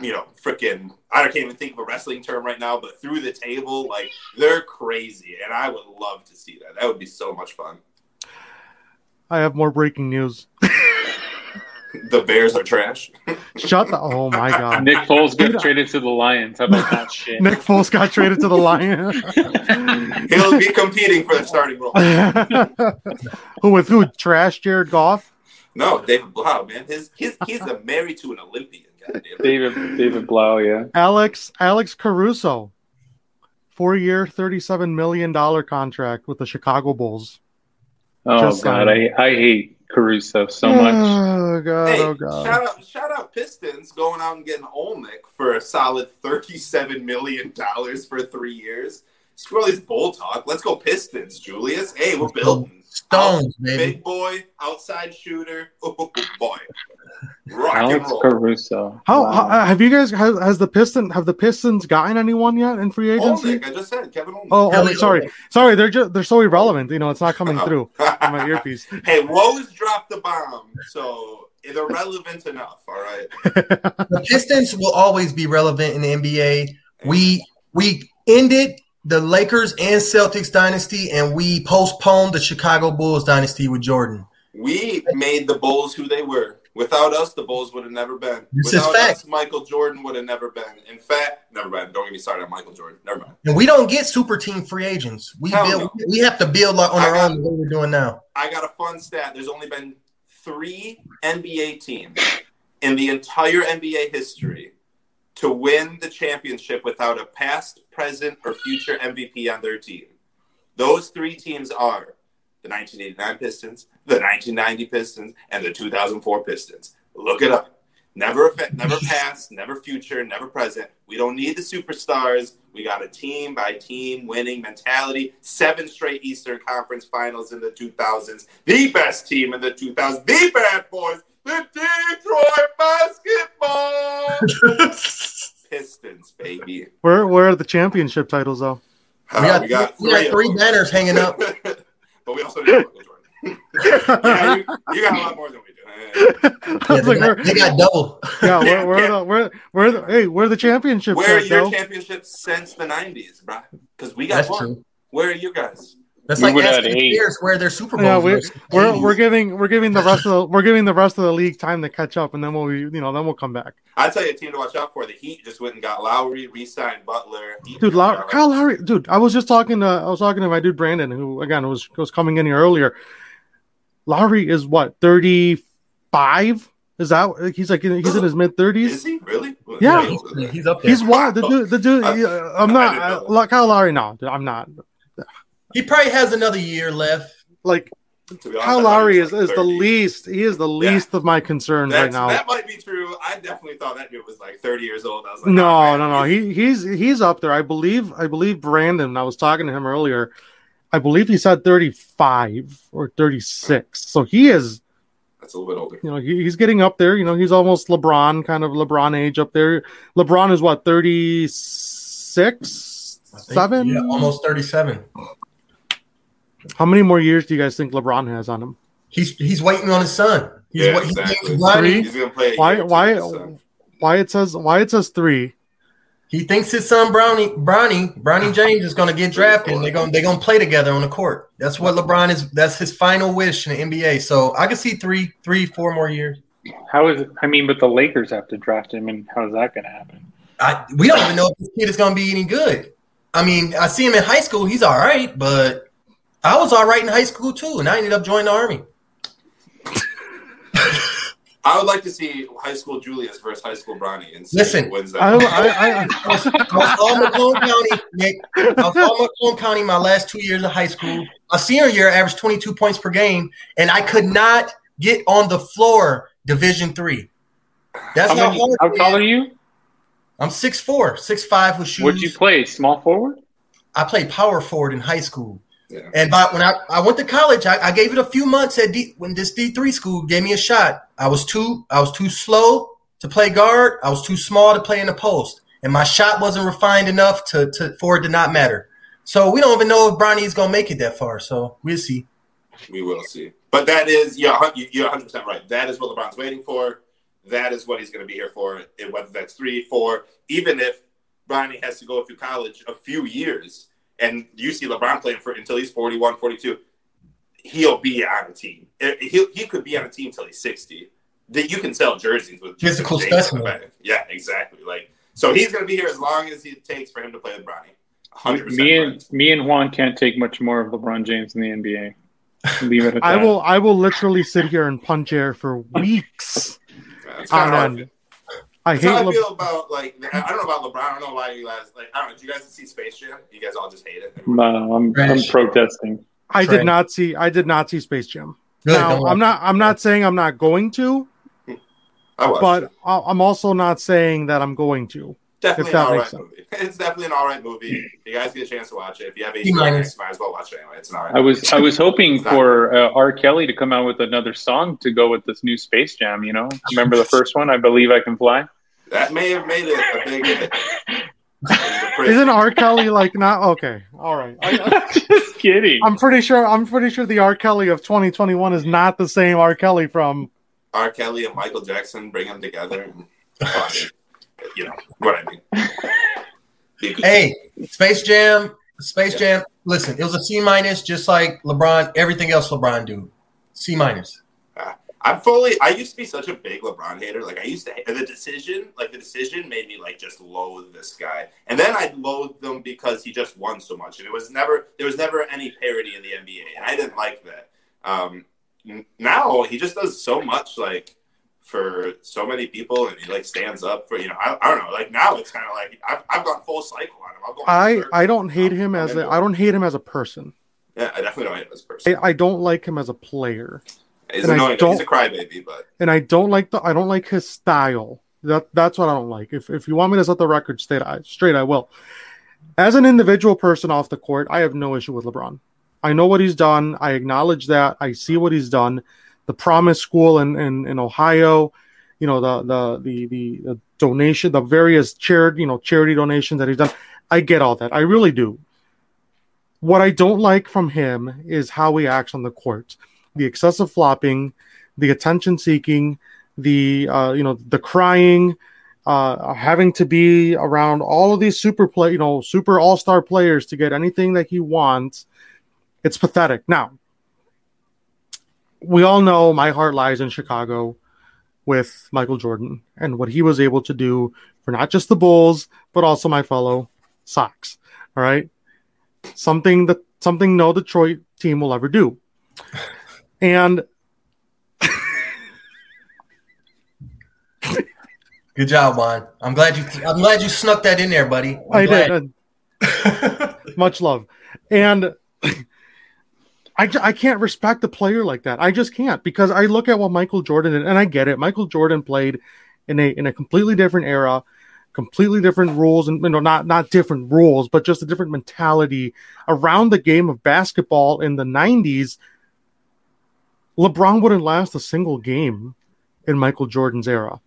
you know freaking I can't even think of a wrestling term right now, but through the table like they're crazy, and I would love to see that. That would be so much fun. I have more breaking news. (laughs) The Bears are trash. Shut the oh my (laughs) god. Nick Foles gets traded to the Lions. How about that (laughs) shit? Nick Foles got traded to the Lions. (laughs) He'll be competing for the starting role. who with who? Trash Jared Goff? No, David Blough, man, his he's he's a married to an Olympian. Goddamn. David David Blough, yeah. Alex Alex Caruso. Four year, thirty-seven million dollar contract with the Chicago Bulls. Oh Just god, saying. I I hate Caruso so oh, much. Oh god, Hey, oh god. shout out, shout out Pistons going out and getting Olynyk for a solid thirty-seven million dollars for three years. Screw all this bull talk. Let's go Pistons, Julius. Hey, we're building. Stones, baby. Big boy, outside shooter. (laughs) Oh boy, rock Alex. Caruso. How, Wow. how have you guys has, has the Piston have the Pistons gotten anyone yet in free oh, agency? Olynyk, I just said Kevin Olynyk. Oh, Hell oh yeah. sorry, sorry. They're just they're so irrelevant. You know, it's not (laughs) coming through on my earpiece. (laughs) hey, Rose dropped the bomb, so they're relevant enough. All right. (laughs) The Pistons will always be relevant in the NBA. We we ended the Lakers and Celtics dynasty, and we postponed the Chicago Bulls dynasty with Jordan. We made the Bulls who they were. Without us, the Bulls would have never been. This is Without fact. us, Michael Jordan would have never been. In fact, never mind. Don't get me started on Michael Jordan. Never mind. And we don't get super team free agents. We build, no. we have to build on I our got- own the way we're doing now. I got a fun stat. There's only been three NBA teams in the entire NBA history to win the championship without a past, present, or future MVP on their team. Those three teams are the 1989 Pistons, the 1990 Pistons, and the 2004 Pistons. Look it up. Never, never (laughs) past, never future, never present. We don't need the superstars. We got a team by team winning mentality. Seven straight Eastern Conference Finals in the 2000s. The best team in the 2000s. The bad boys. The Detroit basketball (laughs) Pistons, baby. Where where are the championship titles though? Uh, We got, we got we got three, of three them. banners hanging up. (laughs) but we also need Michael Jordan. Yeah, you, you got a lot more than we do. I (laughs) Yeah, was they, like, got, they got double. yeah, Yeah, where, where yeah. the where where the hey where are the championships? Where are at, your though? championships since the 90s, bro? Because we got That's one. true. Where are you guys? That's We like would have asking eight. Bears where their Super Bowls. Yeah, were. we're, we're we're giving we're giving the rest of the we're giving the rest of the league time to catch up, and then we'll you know then we'll come back. I tell you, a team to watch out for. The Heat just went and got Lowry, re-signed Butler. Heat Dude, just Lau- got- Kyle Lowry, dude, I was just talking to I was talking to my dude Brandon, who again was was coming in here earlier. Lowry is what thirty five? Is that he's like he's in his mid Is thirties? he really? Yeah. Way older than that. He's up there. He's what the dude the dude. I, I'm not didn't uh, like Kyle Lowry. No, dude, I'm not he probably has another year left. like To be honest, Kyle I Lowry was is, like is the least. He is the least of my concerns That's, right now. That might be true. I definitely thought that dude was like 30 years old. I was like, No, oh, no, no. he's- He he's he's up there. I believe I believe Brandon. I was talking to him earlier. I believe he's said 35 or 36. So he is, That's a little bit older. you know, he, he's getting up there. You know, he's almost LeBron, kind of LeBron age up there. LeBron is what 36, think, seven. Yeah, almost 37. How many more years do you guys think LeBron has on him? He's he's waiting on his son. He's, Yeah, wa- exactly. waiting on- Three? He's gonna play. Why year or two why his son. why it says why it says three? He thinks his son Bronny Bronny Bronny James is going to get drafted. and They're going they're going to play together on the court. That's what LeBron is. That's his final wish in the NBA. So I can see three, three, four more years. How is it? I mean, but the Lakers have to draft him, and how's that going to happen? I, we don't even know if this kid is going to be any good. I mean, I see him in high school. He's all right, but I was all right in high school too, and I ended up joining the army. (laughs) I would like to see high school Julius versus high school Bronny and see Listen, who wins that. I, one. I, I, I was, I was all Macomb County, Nick. I was all Macomb County my last two years of high school. My senior year, I averaged 22 points per game, and I could not get on the floor Division three. That's How, how, many, hard how tall are you? I'm 6'4", 6'5", with shoes. Would you play small forward? I played power forward in high school. Yeah. And by, when I, I went to college, I, I gave it a few months at D, when this D three school gave me a shot. I was too I was too slow to play guard. I was too small to play in the post, and my shot wasn't refined enough to, to for it to not matter. So we don't even know if Bronny's gonna make it that far. So we'll see. We will see. But that is, yeah, hun- you- you're 100% right. That is what LeBron's waiting for. That is what he's going to be here for. And whether that's three, four, even if Bronny has to go through college a few years and you see LeBron playing for until he's 41, 42, he'll be on a team. He, he could be on a team until he's 60. That you can sell jerseys with Physical James on the specimen. back. Yeah, exactly. Like so, he's going to be here as long as it takes for him to play with Bronny. 100%. Me and correct. me and Juan can't take much more of LeBron James in the NBA. Leave it at (laughs) I that. will I will literally sit here and punch air for weeks. That's on end. Feel. I hate how I feel about like I I don't know about LeBron. I don't know why you guys like. I don't know. Do you guys see Space Jam? You guys all just hate it. No, I'm, I'm protesting. I Trash. did not see I did not see Space Jam. Good. now don't I'm not I'm not saying I'm not going to, I watched but it. I- I'm also not saying that I'm going to. Definitely an that all movie. (laughs) It's definitely an all right movie. If you guys get a chance to watch it, if you have C HBO minus. Might as well watch it anyway. It's an all right. I was I was hoping for uh, R. Kelly to come out with another song to go with this new Space Jam. You know, remember the first one? I believe I can fly. That may have made it a big hit. Isn't R. Kelly like not okay? All right. I, (laughs) Just kidding. I'm pretty sure I'm pretty sure the R. Kelly of 2021 is not the same R. Kelly from R. Kelly and Michael Jackson bring them together. And, you know what I mean. Be a good Hey, Space Jam, Space Jam. Listen, it was a C minus, just like LeBron. Everything else LeBron do, C minus. I'm fully. I used to be such a big LeBron hater. Like I used to. Hate the decision, like the decision, made me like just loathe this guy. And then I loathed him because he just won so much, and it was never there was never any parity in the NBA, and I didn't like that. Um, now he just does so much, like for so many people, and he like stands up for you know. I, I don't know. Like now it's kind of like I've, I've gone full cycle on him. I. I don't hate I'm- him I'm as a. I don't hate him as a person. Yeah, I definitely don't hate him as a person. I, I don't like him as a player. He's and I annoying. don't- He's a crybaby, but and I don't like the I don't like his style. That that's what I don't like. If if you want me to set the record straight, I, straight I will. As an individual person off the court, I have no issue with LeBron. I know what he's done. I acknowledge that. I see what he's done. The Promise School in in, in Ohio, you know the, the the the the donation, the various charity you know charity donations that he's done. I get all that. I really do. What I don't like from him is how he acts on the court the excessive flopping, the attention seeking, the uh, you know the crying, uh, having to be around all of these super play, you know, super all star players to get anything that he wants. It's pathetic. Now, we all know my heart lies in Chicago with Michael Jordan and what he was able to do for not just the Bulls but also my fellow Sox. All right, something that something no Detroit team will ever do. And Good job, Juan. I'm glad you. I'm glad you snuck that in there, buddy. I'm I glad. did. much love. And I, I can't respect a player like that. I just can't because I look at what Michael Jordan did, and I get it. Michael Jordan played in a in a completely different era, completely different rules, and you know not not different rules, but just a different mentality around the game of basketball in the '90s. LeBron wouldn't last a single game in Michael Jordan's era.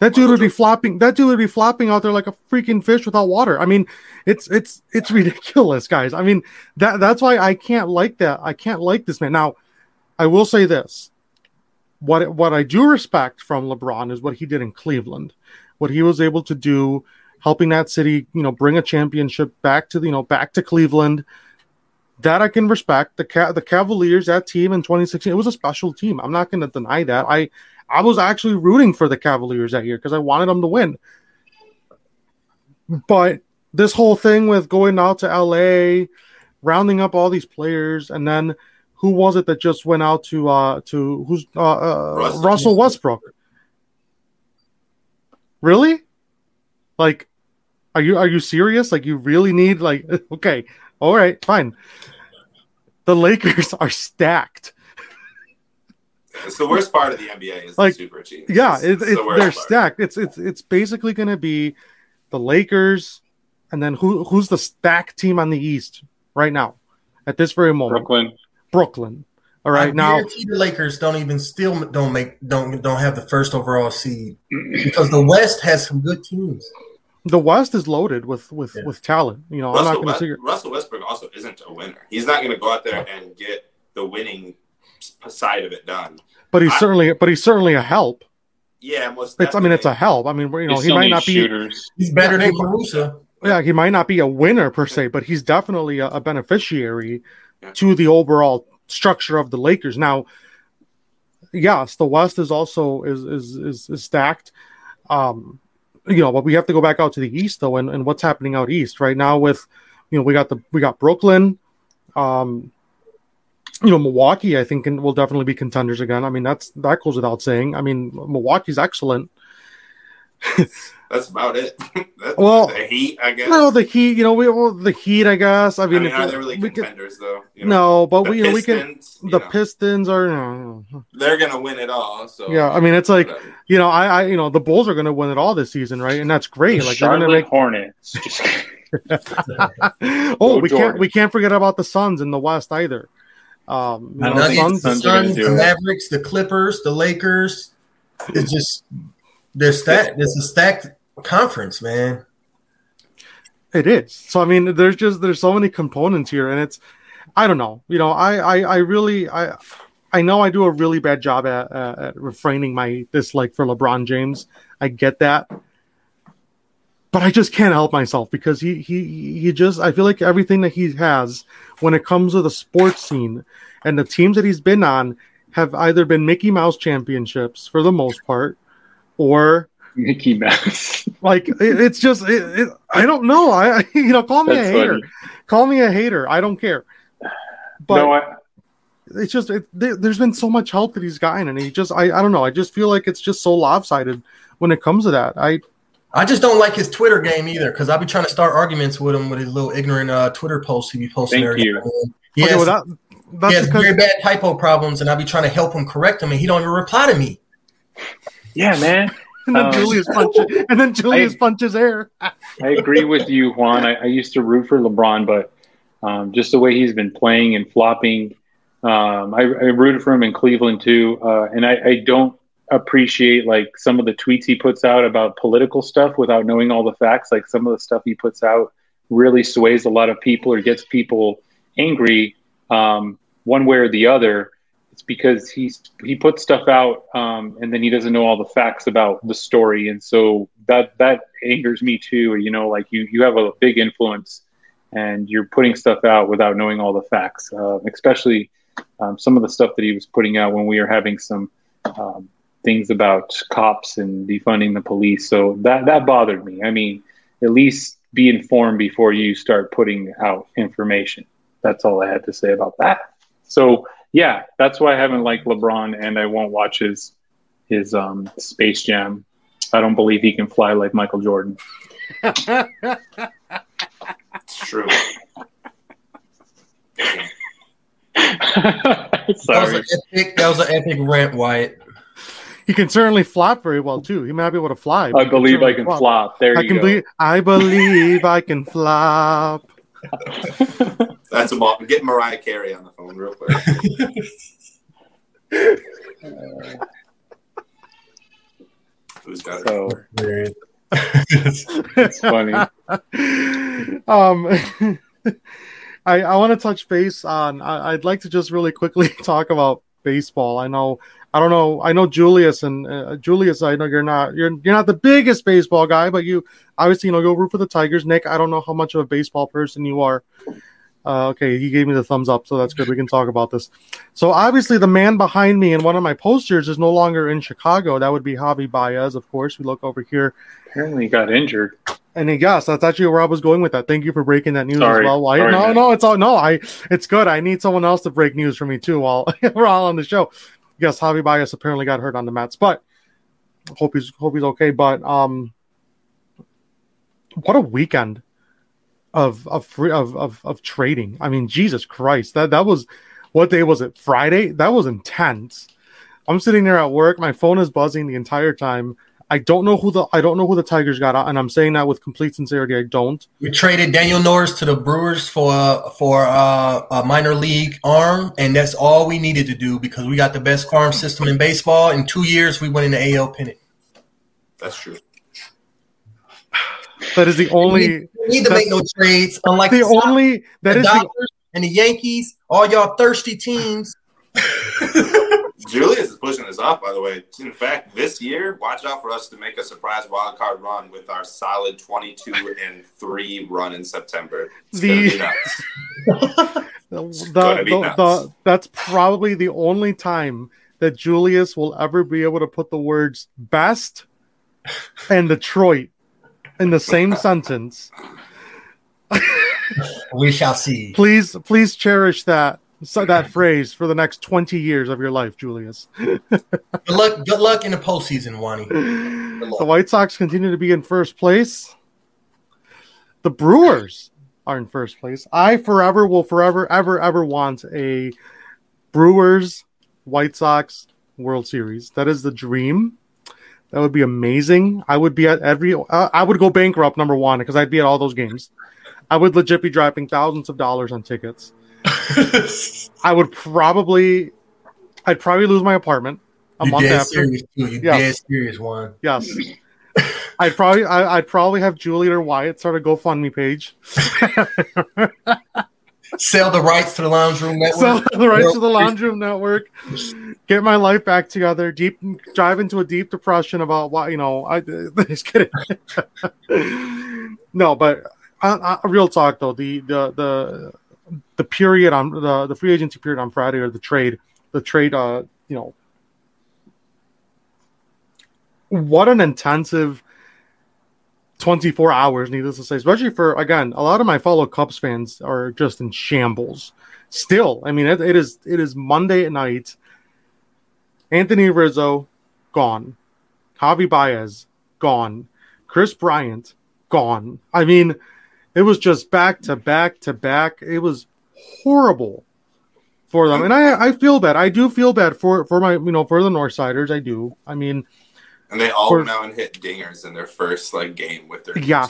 That dude would be flopping. That dude would be flopping out there like a freaking fish without water. I mean, it's it's it's (laughs) ridiculous, guys. I mean, that that's why I can't like that. I can't like this man. Now, I will say this: what what I do respect from LeBron is what he did in Cleveland, what he was able to do, helping that city, you know, bring a championship back to the, you know back to Cleveland. That I can respect. The Ca- the Cavaliers, that team in 2016, it was a special team. I'm not going to deny that. I I was actually rooting for the Cavaliers that year because I wanted them to win. But this whole thing with going out to LA, rounding up all these players, and then who was it that just went out to uh to who's uh, uh Russell. Russell Westbrook? Really? Like, are you are you serious? Like, you really need like (laughs) okay, all right, fine. The Lakers (laughs) are stacked. It's the worst part of the NBA is Like, the super teams. Yeah, It's- it's it's the they're part. stacked. It's it's it's basically going to be the Lakers, and then who who's the stacked team on the East right now at this very moment? Brooklyn. Brooklyn. All right I now, the Lakers don't even still don't make don't don't have the first overall seed because the West has some good teams. The West is loaded with with Yeah. with talent. You know, I'm not Russell, going to West, sit. Russell Westbrook also isn't a winner. He's not going to go out there and get the winning side of it done. But he's I- certainly, but he's certainly a help. Yeah, most. It's, I mean, it's a help. I mean, you know, They he still might need not be. He's better Yeah, than Caruso. yeah, he might not be a winner per se, but he's definitely a, a beneficiary Yeah. to the overall structure of the Lakers. Now, yes, the West is also is is is, is stacked. Um, you know, but we have to go back out to the East though, and, and what's happening out East right now with, you know, we got the we got Brooklyn, um, you know, Milwaukee. I think can, will definitely be contenders again. I mean, that's that goes without saying. I mean, Milwaukee's excellent. (laughs) That's about it. (laughs) That's Well, the Heat, I guess. No, the Heat. You know, we well, the Heat. I guess. I I mean, mean, if are they really we could, contenders though? You no, but the we, you know, we can. Pistons, you The know, Pistons are. they're gonna win it all. So Yeah, I mean, it's like whatever. you know, I, I, you know, the Bulls are going to win it all this season, right? And that's great. Like they're going to Charlotte make. Hornets. (laughs) Just (laughs) oh, Go we can't we can't forget about the Suns in the West either. Um, you know, the Suns. the the Suns are gonna Suns, do the. Mavericks, the Clippers, the Lakers. It's just they're stacked. It's a stacked conference, man. It is. So I mean, there's just there's so many components here, and it's I don't know. You know, I I, I really I I know I do a really bad job at, uh, at refraining my dislike for LeBron James. I get that, but I just can't help myself because he he he just I feel like everything that he has when it comes to the sports scene and the teams that he's been on have either been Mickey Mouse championships for the most part, or Mickey Mouse. (laughs) like it, it's just it, it, I don't know. I I- (laughs) you know call me That's a hater. funny. Call me a hater. I don't care. But no, I, it's just it, there, there's been so much help that he's gotten, and he just I, I don't know. I just feel like it's just so lopsided when it comes to that. I I just don't like his Twitter game either because I'll be trying to start arguments with him with his little ignorant uh, Twitter posts he be posting. Thank every you. now and. He okay, has, well that he has because very bad typo problems, and I'll be trying to help him correct him, and he don't even reply to me. yeah, man. And then um, Julius punches and then Julius I- punches air. I agree with you, Juan. I, I used to root for LeBron, but um, just the way he's been playing and flopping, um, I, I rooted for him in Cleveland too. Uh, and I, I don't appreciate like some of the tweets he puts out about political stuff without knowing all the facts. Like some of the stuff he puts out really sways a lot of people or gets people angry um, one way or the other. It's because he's he puts stuff out um, and then he doesn't know all the facts about the story, and so that that angers me too. You know, like you you have a big influence, and you're putting stuff out without knowing all the facts, uh, especially um, some of the stuff that he was putting out when we were having some um, things about cops and defunding the police. So that that bothered me. I mean, at least be informed before you start putting out information. That's all I had to say about that. So yeah, that's why I haven't liked LeBron and I won't watch his his um, Space Jam. I don't believe he can fly like Michael Jordan. (laughs) It's true. (laughs) That was Sorry. epic. That was an epic rant, Wyatt. He can certainly flop very well too. He might not be able to fly. I he believe I can flop. flop. There I you can go. believe. I believe I can flop. (laughs) That's a mo- get Mariah Carey on the phone real quick. (laughs) Who's got it? so Hilarious. it's funny. (laughs) um, I I want to touch base on. I, I'd like to just really quickly talk about baseball. I know. I don't know. I know Julius and uh, Julius. I know you're not. You're you're not the biggest baseball guy, but you obviously you know go root for the Tigers. Nick, I don't know how much of a baseball person you are. Uh, okay, he gave me the thumbs up, so that's good. We can talk about this. So obviously, the man behind me in one of my posters is no longer in Chicago. That would be Javi Baez, of course. We look over here. Apparently, he got injured. And yes, that's actually where I was going with that. Thank you for breaking that news Sorry. as well. Why? Sorry, no, man. no, it's all no. I it's good. I need someone else to break news for me too while (laughs) we're all on the show. Yes, Javi Baez apparently got hurt on the Mets, but hope he's hope he's okay. But um, what a weekend of of free of of, of trading. I mean, Jesus Christ, that that was what day was it? Friday. That was intense. I'm sitting there at work. My phone is buzzing the entire time. I don't know who the I don't know who the Tigers got, and I'm saying that with complete sincerity. I don't. We traded Daniel Norris to the Brewers for for uh, a minor league arm, and that's all we needed to do because we got the best farm system in baseball. In two years, we went in the AL pennant. That's true. That is the We only. need, we need to make no trades, unlike The the, Sox, only that the is the and the Yankees. All y'all thirsty teams. (laughs) Julius is pushing us off, by the way. In fact, this year, watch out for us to make a surprise wild card run with our solid 22 and 3 run in September. It's The- gonna be nuts. (laughs) the, gonna be the, nuts. the- that's probably the only time that Julius will ever be able to put the words best and Detroit in the same (laughs) sentence. We shall see. Please, please cherish that so that phrase for the next 20 years of your life, Julius. Good luck. Good luck in the postseason, Wani. (laughs) the White Sox continue to be in first place. The Brewers are in first place. I forever will forever ever ever want a Brewers White Sox World Series. That is the dream. That would be amazing. I would be at every. Uh, I would go bankrupt number one because I'd be at all those games. I would legit be dropping thousands of dollars on tickets. I would probably, I'd probably lose my apartment a you month dead after. serious too. You dead serious one. Yes. I'd probably I, I'd probably have Julian or Wyatt start a GoFundMe page. Sell the rights to the lounge room network. Sell the rights to the Lounge Room Network. Get my life back together. Deep dive into a deep depression about why you know. I (laughs) just kidding. no, but uh, uh, real talk though. The the the the period on the the free agency period on Friday or the trade the trade. Uh, you know, what an intensive 24 hours, needless to say, especially for, again, a lot of my fellow Cubs fans are just in shambles. Still, I mean, it, it is it is Monday at night. Anthony Rizzo, gone. Javi Baez, gone. Kris Bryant, gone. I mean, it was just back to back to back. It was horrible for them. And I, I feel bad. I do feel bad for, for my, you know, for the Northsiders. I do. I mean, And they all For- went out and hit dingers in their first like game with their new Yes.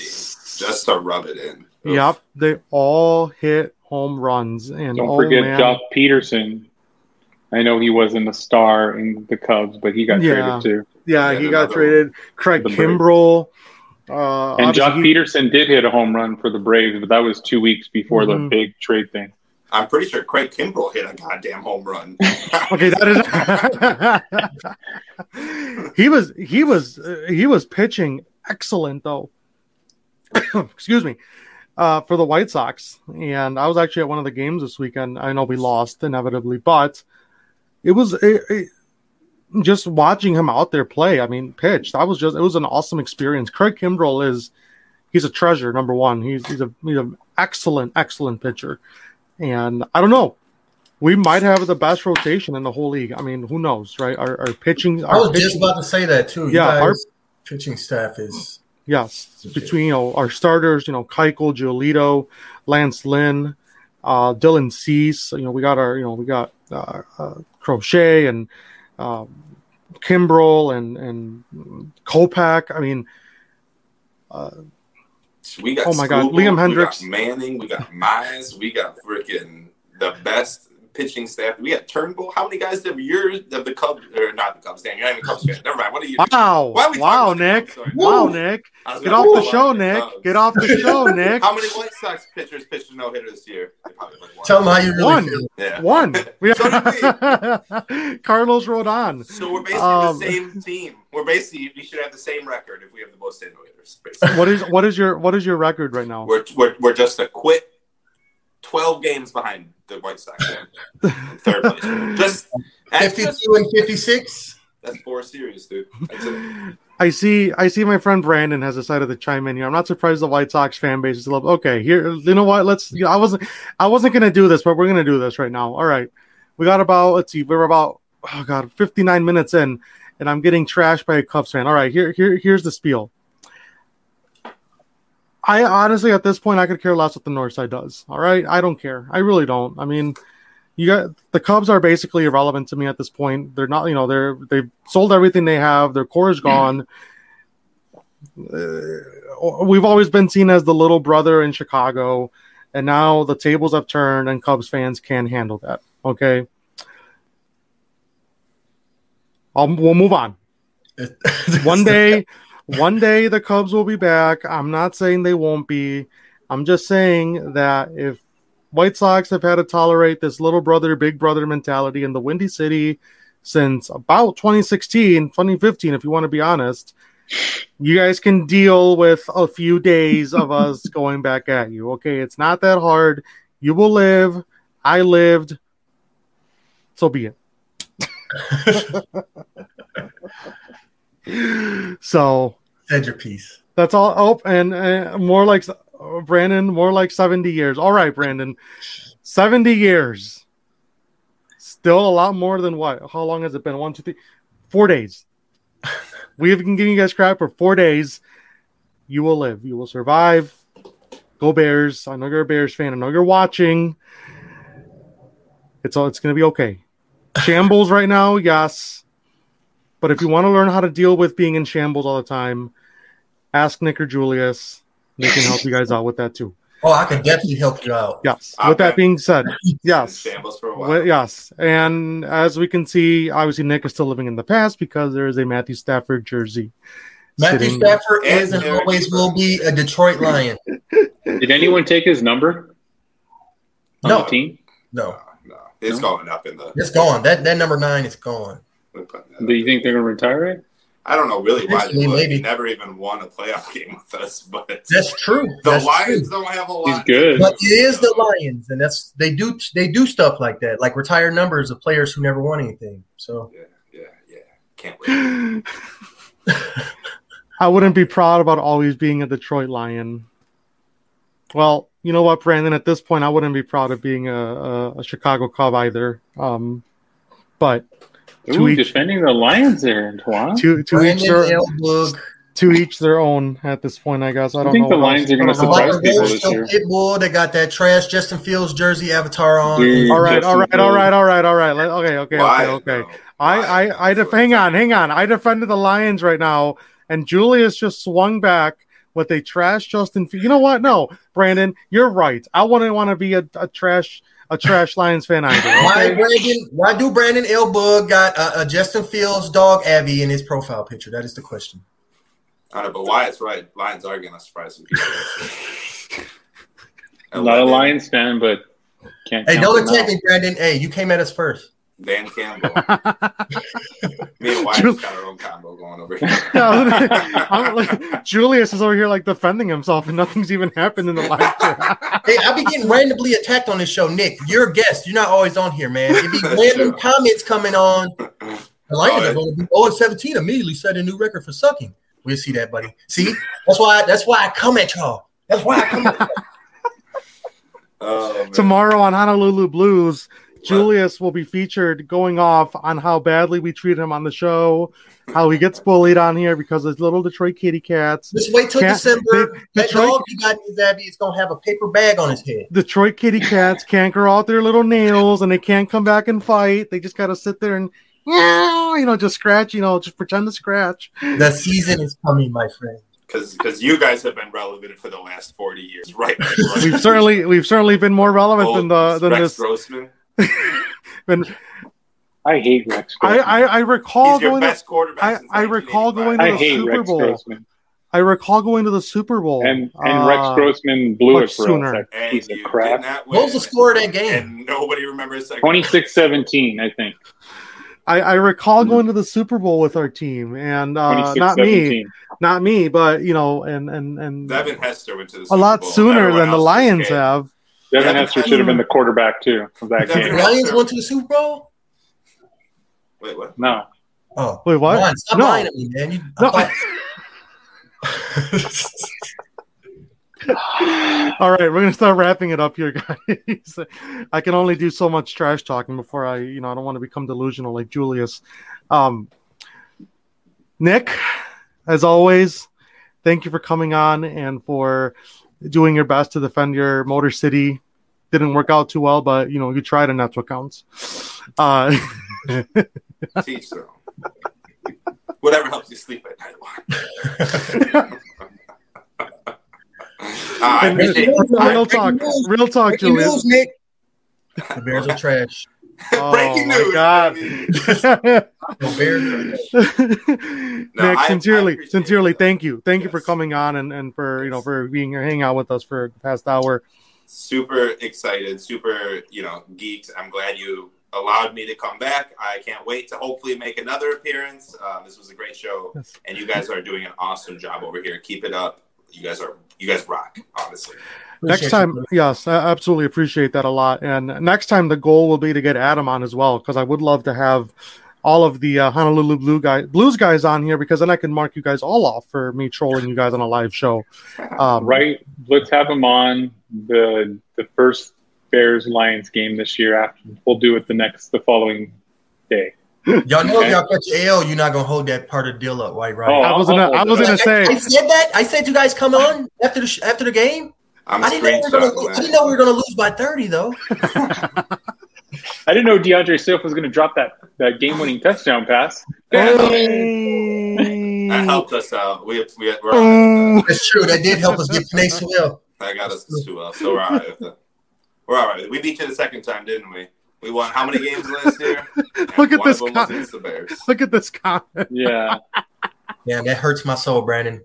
team, just to rub it in. Oof. Yep, they all hit home runs, and Don't oh forget man, Joc Pederson. I know he wasn't a star in the Cubs, but he got Yeah. traded too. yeah, Yeah, he got another traded. Craig The Braves. Kimbrel, uh, And Joc he- Pederson did hit a home run for the Braves, but that was two weeks before the Mhm. big trade thing. I'm pretty sure Craig Kimbrel hit a goddamn home run. (laughs) Okay, that is. (laughs) he was he was uh, he was pitching excellent though. (coughs) Excuse me, uh, for the White Sox, and I was actually at one of the games this weekend. I know we lost inevitably, but it was it, it- just watching him out there play. I mean, pitch. That was just it was an awesome experience. Craig Kimbrel is he's a treasure. Number one, he's he's a he's an excellent excellent pitcher, and I don't know we might have the best rotation in the whole league. I mean, who knows, right? Our, our pitching, I our was just pitching, about to say that too. You Yeah, our- pitching staff is yes, between you know our starters, you know, Keuchel, Giolito, Lance Lynn, uh, Dylan Cease. You know, we got our, you know, we got uh, uh, Crochet and Kimbrel and and Kopech. I mean, uh, We got Oh my God, Liam we Hendriks. got Manning, we got Mize, we got freaking the best pitching staff. We got Turnbull. How many guys have yours of the Cubs or not the Cubs? Damn, you're not even a Cubs fan. Never mind. What are you? wow, Why are we wow, talking about Nick, wow, Nick, get off the show, Nick, get off the show, Nick. How many White Sox pitchers pitched a no hitter this year? They probably like one. tell them how you really One. feel. Yeah. One. (laughs) We So did (laughs) Carlos Rodon. So we're basically Um, the same team. We're basically we should have the same record if we have the most no hitters. Basically, What is what is your what is your record right now? we're, we're we're just a quit. Twelve games behind the White Sox third place. (laughs) Just, that's just Fifty-two and fifty-six. That's four series, dude. That's it. I see. I see. My friend Brandon has decided to chime in here. I'm not surprised the White Sox fan base is a little. Okay, here. You know what? Let's. You know, I wasn't. I wasn't gonna do this, but we're gonna do this right now. All right. We got about. Let's see. We're about. Oh god, 59 minutes in, and I'm getting trashed by a Cubs fan. All right. Here. Here. Here's the spiel. I honestly, at this point, I could care less what the North Side does. All right. I don't care. I really don't. I mean. You got the Cubs are basically irrelevant to me at this point. They're not, you know, they're they've sold everything they have. Their core is gone. Uh, we've always been seen as the little brother in Chicago, and now the tables have turned, and Cubs fans can handle that. Okay, I'll, we'll move on. (laughs) one day, one day the Cubs will be back. I'm not saying they won't be. I'm just saying that if White Sox have had to tolerate this little brother, big brother mentality in the Windy City since about 2016, 2015, if you want to be honest. You guys can deal with a few days of us (laughs) going back at you. Okay, it's not that hard. You will live. I lived. So be it. (laughs) so said your piece. That's all. Oh, and uh, more like uh, Brandon, more like 70 years. All right, Brandon. 70 years. Still a lot more than what? How long has it been? One, two, three, four days. (laughs) we have been giving you guys crap for four days. You will live. You will survive. Go Bears. I know you're a Bears fan. I know you're watching. It's all it's gonna be okay. (laughs) Shambles right now, yes. But if you want to learn how to deal with being in shambles all the time, ask Nick or Julius. They can help you guys out with that too. Oh, I can definitely help you out. Yes. With that being said, (laughs) yes. Shambles for a while. Well, yes. And as we can see, obviously Nick is still living in the past because there is a Matthew Stafford jersey. Matthew Stafford And is and Derek always will be a Detroit Lion. (laughs) Did anyone take his number on No. the team? No, No, it's No? going up in the. it's gone. That that number nine is gone. we're putting that Do you think they're going to retire it? I don't know really why they would. maybe. He never even won a playoff (laughs) game with us, but That's true. the That's Lions true. don't have a lot. He's lot. good. But it is the Lions, and that's they do they do stuff like that, like retire numbers of players who never won anything. So Yeah, yeah, yeah. Can't wait. (laughs) I wouldn't be proud about always being a Detroit Lion. Well, you know what, Brandon? At this point, I wouldn't be proud of being a, a, a Chicago Cub either. Um, but to Ooh, each- defending the Lions there, Tuan. to to each their Elbug, to each their own at this point. I guess I don't think know. the Lions are gonna I know surprise people Roach, this year. Pitbull, they got that trash Justin Fields jersey avatar on. Dude. All right, Justin all right, all Fields. right, all right, all right. Okay, okay, Why, okay, okay. I, I, I def- hang on, hang on. I defended the Lions right now, and Julius just swung back with a trash Justin. F- you know what? No, Brandon, you're right. I wouldn't want to be a, a trash a trash Lions fan either. Why Okay? Brandon? Why do Brandon Elbug got a, a Justin Fields dog Abby in his profile picture? That is the question. I don't know, but why it's right. Lions are going to surprise some people. I'm (laughs) not a Lions fan, but can't. Hey, count don't them attack me, Brandon. Hey, you came at us first. Dan Campbell. (laughs) Me and Wyatt's got our own combo going over (laughs) here. I'm like, Julius is over here like defending himself, and nothing's even happened in the live chat. Hey, I be getting randomly attacked on this show, Nick. You're a guest. You're not always on here, man. It be random true. comments coming on. The Lions Oh, are going to be 0 and 17 immediately set a new record for sucking. We'll see that, buddy. See, that's why. That's why I come at y'all. That's why I come at y'all. (laughs) Oh. Tomorrow on Honolulu Blues, Julius will be featured going off on how badly we treat him on the show, how he gets bullied on here because of little Detroit kitty cats. Just wait till Can't- December. the- That Detroit- dog he got in his Abby is going to have a paper bag on his head. Detroit kitty cats can't grow out their little nails and they can't come back and fight. They just got to sit there and, meow, you know, just scratch, you know, just pretend to scratch. The season is coming, my friend. because because you guys have been relevant for the last 40 years, right? (laughs) We've certainly we've certainly been more relevant than the than Rex this. Grossman. (laughs) Than, I hate Rex. I, Grossman. I I recall He's your going. To, quarterback. I- I recall going to I the hate Super Rex Bowl. Grossman. I recall going to the Super Bowl And and uh, Rex Grossman blew much it for sooner. us. That piece of crap. not What was the score of that game? And nobody remembers that. 26-17, I think. I, I recall going to the Super Bowl with our team, and uh, not me, not me, but you know, and and and Devin Hester went to the Super Bowl. a lot Bowl. sooner Everyone than the Lions have. Devin Devin Hester should have been the quarterback too of that Devin The game. Lions went to the Super Bowl. Wait, what? No, Oh, Wait, what? Ron, stop No. lying to me, man. You, No. (laughs) All right, we're gonna start wrapping it up here, (laughs) guys. I can only do so much trash talking before I, you know, I don't want to become delusional like Julius. Um, Nick, as always, thank you for coming on and for doing your best to defend your Motor City. Didn't work out too well, but you know you tried, and that's what counts. Uh, (laughs) Teach their own. Whatever helps you sleep at night. I And appreciate real talk, real talk, Breaking Julius. news, Nick. The Bears are trash. (laughs) Oh, breaking my news. God. I mean, The Bears are trash. Nick, I- I sincerely, appreciate sincerely, that. thank you, thank you for coming on and, and for you know for being here, hanging out with us for the past hour. super excited, super, you know, geeked. I'm glad you allowed me to come back. I can't wait to hopefully make another appearance. Um, this was a great show, Yes. and you guys are doing an awesome job over here. Keep it up. You guys are, you guys rock. Honestly, next time, you. yes, I absolutely appreciate that a lot. And next time, the goal will be to get Adam on as well because I would love to have all of the uh, Honolulu Blue guy, Blues guys on here because then I can mark you guys all off for me trolling you guys on a live show. Um, Right. Let's have him on the the first Bears Lions game this year. After we'll do it the next the following day. Y'all know if y'all catch L, you're not gonna hold that part of the deal up, White Right? Oh, I was gonna, I was gonna say, I said that. I said you guys come on after the sh- after the game. I'm I didn't know we were gonna. Lose. I didn't know we were gonna lose by thirty though. (laughs) I didn't know D'Andre Swift was going to drop that that game winning touchdown pass. that. Hey. That helped us out. We, we, we're all right. That's true. That did help us get Penei Sewell. That got us too well. So we're all right. With that. We're all right. We beat you the second time, didn't we? We won how many games last year? (laughs) Look at this Of them guy. was the Bears. Look at this comment. Yeah. (laughs) Damn, that hurts my soul, Brandon.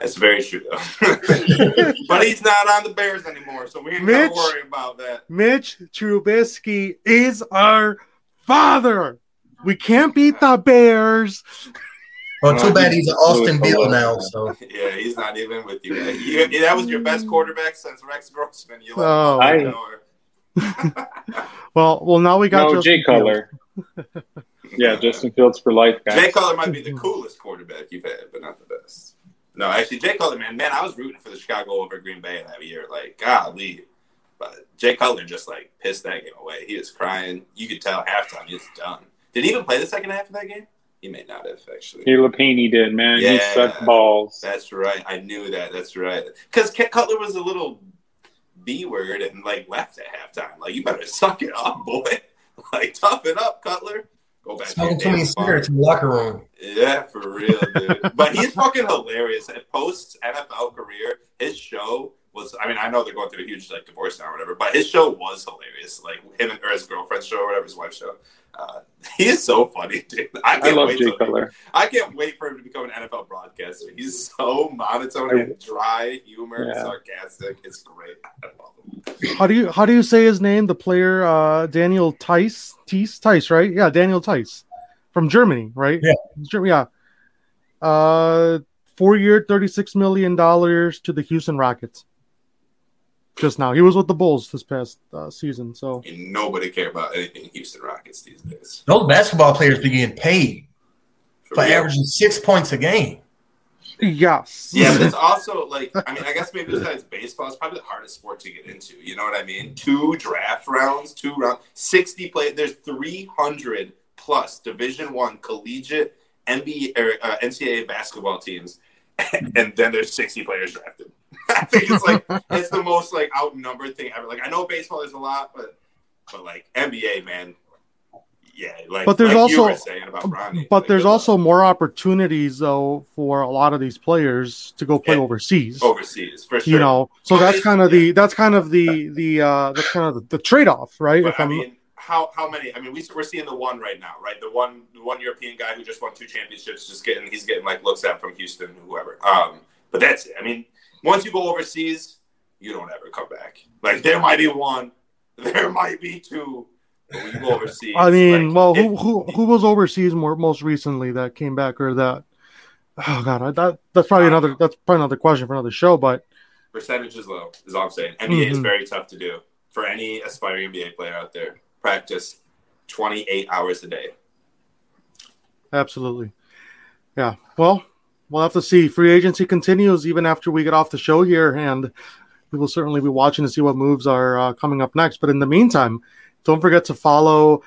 That's very true, though. (laughs) but he's not on the Bears anymore, so we ain't Mitch. gotta worry about that. Mitch Trubisky is our father. We can't beat the Bears. Well, too bad he's an Austin Bill now. So (laughs) Yeah, he's not even with you. You- that was your best quarterback since Rex Grossman. You let Oh, I- know. (laughs) Well, well, now we got No, Justin Jay Cutler. Yeah, Justin Fields for life, guys. Jay Cutler might be the coolest quarterback you've had, but not the best. No, actually, Jay Cutler, man, man, I was rooting for the Chicago over Green Bay that year. Like, golly. But Jay Cutler just, like, pissed that game away. He was crying. You could tell halftime he was done. Did he even play the second half of that game? He may not have, actually. Caleb Hanie did, man. He sucked balls. That's right. I knew that. That's right. Because Cutler was a little B word and like left at halftime. Like you better (laughs) suck it up, boy. Like tough it up, Cutler. Go back. to smoking your too many cigarettes in the locker room. Yeah, for real, dude. but he's fucking hilarious. At post NFL career, his show was. I mean, I know they're going through a huge like divorce now or whatever, but his show was hilarious. Like him and or his girlfriend's show or whatever, his wife's show. Uh, he is so funny, dude. I I can't love wait Jay till- Cutler. I can't wait for him to become an NFL broadcaster. He's so monotone and dry humor, Yeah. sarcastic. It's great. I love him. How do you how do you say his name? The player uh, Daniel Theis, Theis, Theis, right? Yeah, Daniel Theis from Germany, right? Yeah. Yeah. Uh, four year, thirty six million dollars to the Houston Rockets. Just now, he was with the Bulls this past uh, season. So And nobody care about anything Houston Rockets these days. Those basketball players be getting paid For for averaging six points a game. yes, Yeah, but it's (laughs) also like I mean, I guess maybe besides baseball, it's probably the hardest sport to get into. You know what I mean? Two draft rounds, two round, sixty play. There's three hundred plus Division One collegiate NBA or uh, NCAA basketball teams, (laughs) and then there's sixty players drafted. (laughs) I think it's like it's the most like outnumbered thing ever. Like I know baseball is a lot, but but like NBA, man, yeah. Like But there's like also- were saying about Bronny, but like, there's luck. also more opportunities though for a lot of these players to go play Yeah. overseas. overseas for sure. You know, so that's kind of the that's kind of the the uh that's kind of the, the trade off, right? But if I I'm mean, how how many? I mean, we, we're seeing the one right now, right? The one the one European guy who just won two championships, just getting he's getting like looks at from Houston, whoever. Um, but that's it. I mean, once you go overseas, you don't ever come back. Like there might be one, (laughs) there might be two. But when you go overseas, I mean, like, well, if- who who who was overseas more most recently that came back or that? Oh God, I, that that's probably another that's probably another question for another show. But percentage is low, is all I'm saying. NBA is Mhm. very tough to do for any aspiring NBA player out there. Practice 28 hours a day. absolutely. Yeah. Well, we'll have to see. Free agency continues even after we get off the show here, and we will certainly be watching to see what moves are uh, coming up next. But in the meantime, don't forget to follow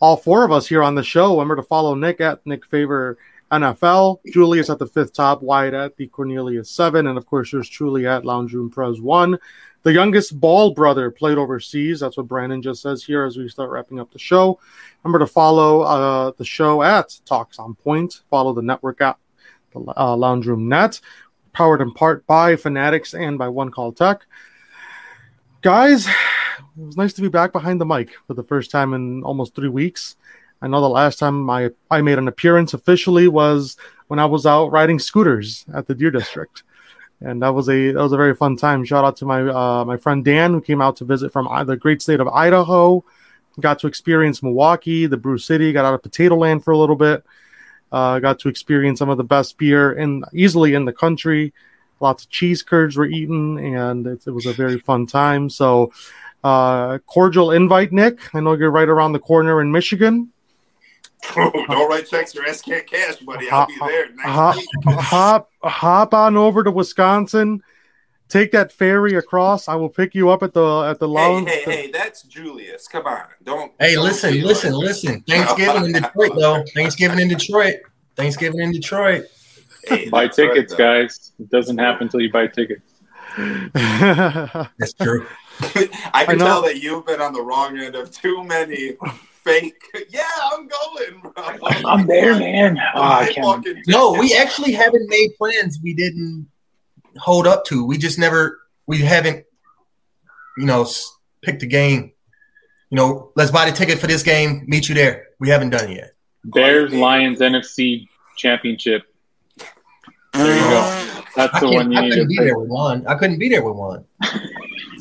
all four of us here on the show. Remember to follow Nick at Nick Faber NFL, Julius at the fifth top, Wyatt at the Cornelius seven, and of course yours truly at Lounge Room Prez one. The youngest Ball brother played overseas. That's what Brandon just says here as we start wrapping up the show. Remember to follow uh, the show at Talks on Point. Follow the network at the uh, Lounge Room Net, powered in part by Fanatics and by One Call Tech. Guys, it was nice to be back behind the mic for the first time in almost three weeks. I know the last time I, I made an appearance officially was when I was out riding scooters at the Deer District. And that was a that was a very fun time. Shout out to my uh, my friend Dan who came out to visit from the great state of Idaho. Got to experience Milwaukee, the Brew City. Got out of Potato Land for a little bit. Uh, got to experience some of the best beer in easily in the country. Lots of cheese curds were eaten, and it, it was a very fun time. So, uh, cordial invite, Nick. I know you're right around the corner in Michigan. Oh, don't write checks or SK cash, buddy. I'll be there next hop, week. hop, hop on over to Wisconsin. Take that ferry across. I will pick you up at the at the Hey, lounge. hey, hey, that's Julius. Come on. Don't. Hey, don't listen, listen, like- listen. Thanksgiving in Detroit, though. Thanksgiving in Detroit. Thanksgiving in Detroit. Hey, Buy that's right, tickets, guys. It doesn't happen until you buy tickets. (laughs) That's true. (laughs) I I can know. tell that you've been on the wrong end of too many fake. (laughs) Yeah, I'm going, bro. (laughs) I'm there, man. Oh, I I can't. No, we actually haven't made plans we didn't hold up to. We just never, we haven't, you know, s- picked a game. You know, let's buy the ticket for this game, meet you there. We haven't done it yet. Bears Lions NFC Championship. There you go. That's I, the one you I need couldn't to be there with one. I couldn't be there with one.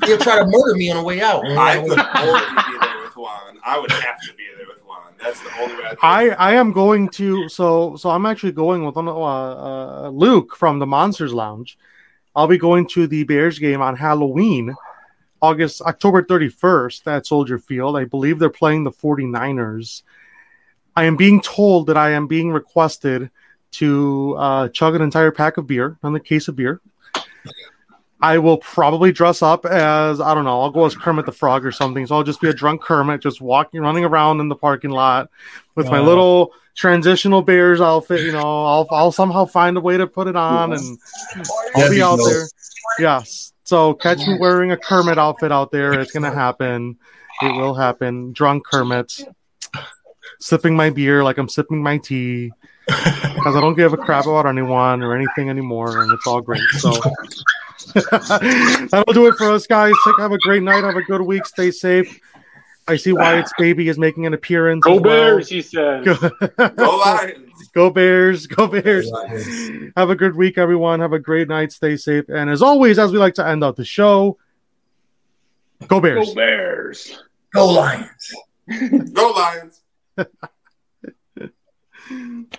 He'll try to murder me on the way out. I could (laughs) only be there with Juan. I would have to be there with Juan. That's the only way. I'd I I am going to so so I'm actually going with uh, uh, Luke from the Monsters Lounge. I'll be going to the Bears game on Halloween, August October 31st at Soldier Field. I believe they're playing the 49ers. I am being told that I am being requested to uh, chug an entire pack of beer, on the case of beer. I will probably dress up as I don't know. I'll go as Kermit the Frog or something. So I'll just be a drunk Kermit, just walking, running around in the parking lot with my uh. little transitional Bears outfit. You know, I'll I'll somehow find a way to put it on, and I'll be be out there. Yes. So catch me wearing a Kermit outfit out there. It's gonna happen. It will happen. Drunk Kermit, sipping my beer like I'm sipping my tea because I don't give a crap about anyone or anything anymore, and it's all great. So (laughs) that'll do it for us, guys. Have a great night. Have a good week. Stay safe. I see Wyatt's baby is making an appearance. Go as well. Bears, he says. Go Lions. (laughs) Go Bears. Go Bears. Have a good week, everyone. Have a great night. Stay safe. And as always, as we like to end out the show, go Bears. Go Bears. Go Lions. Go Lions. (laughs)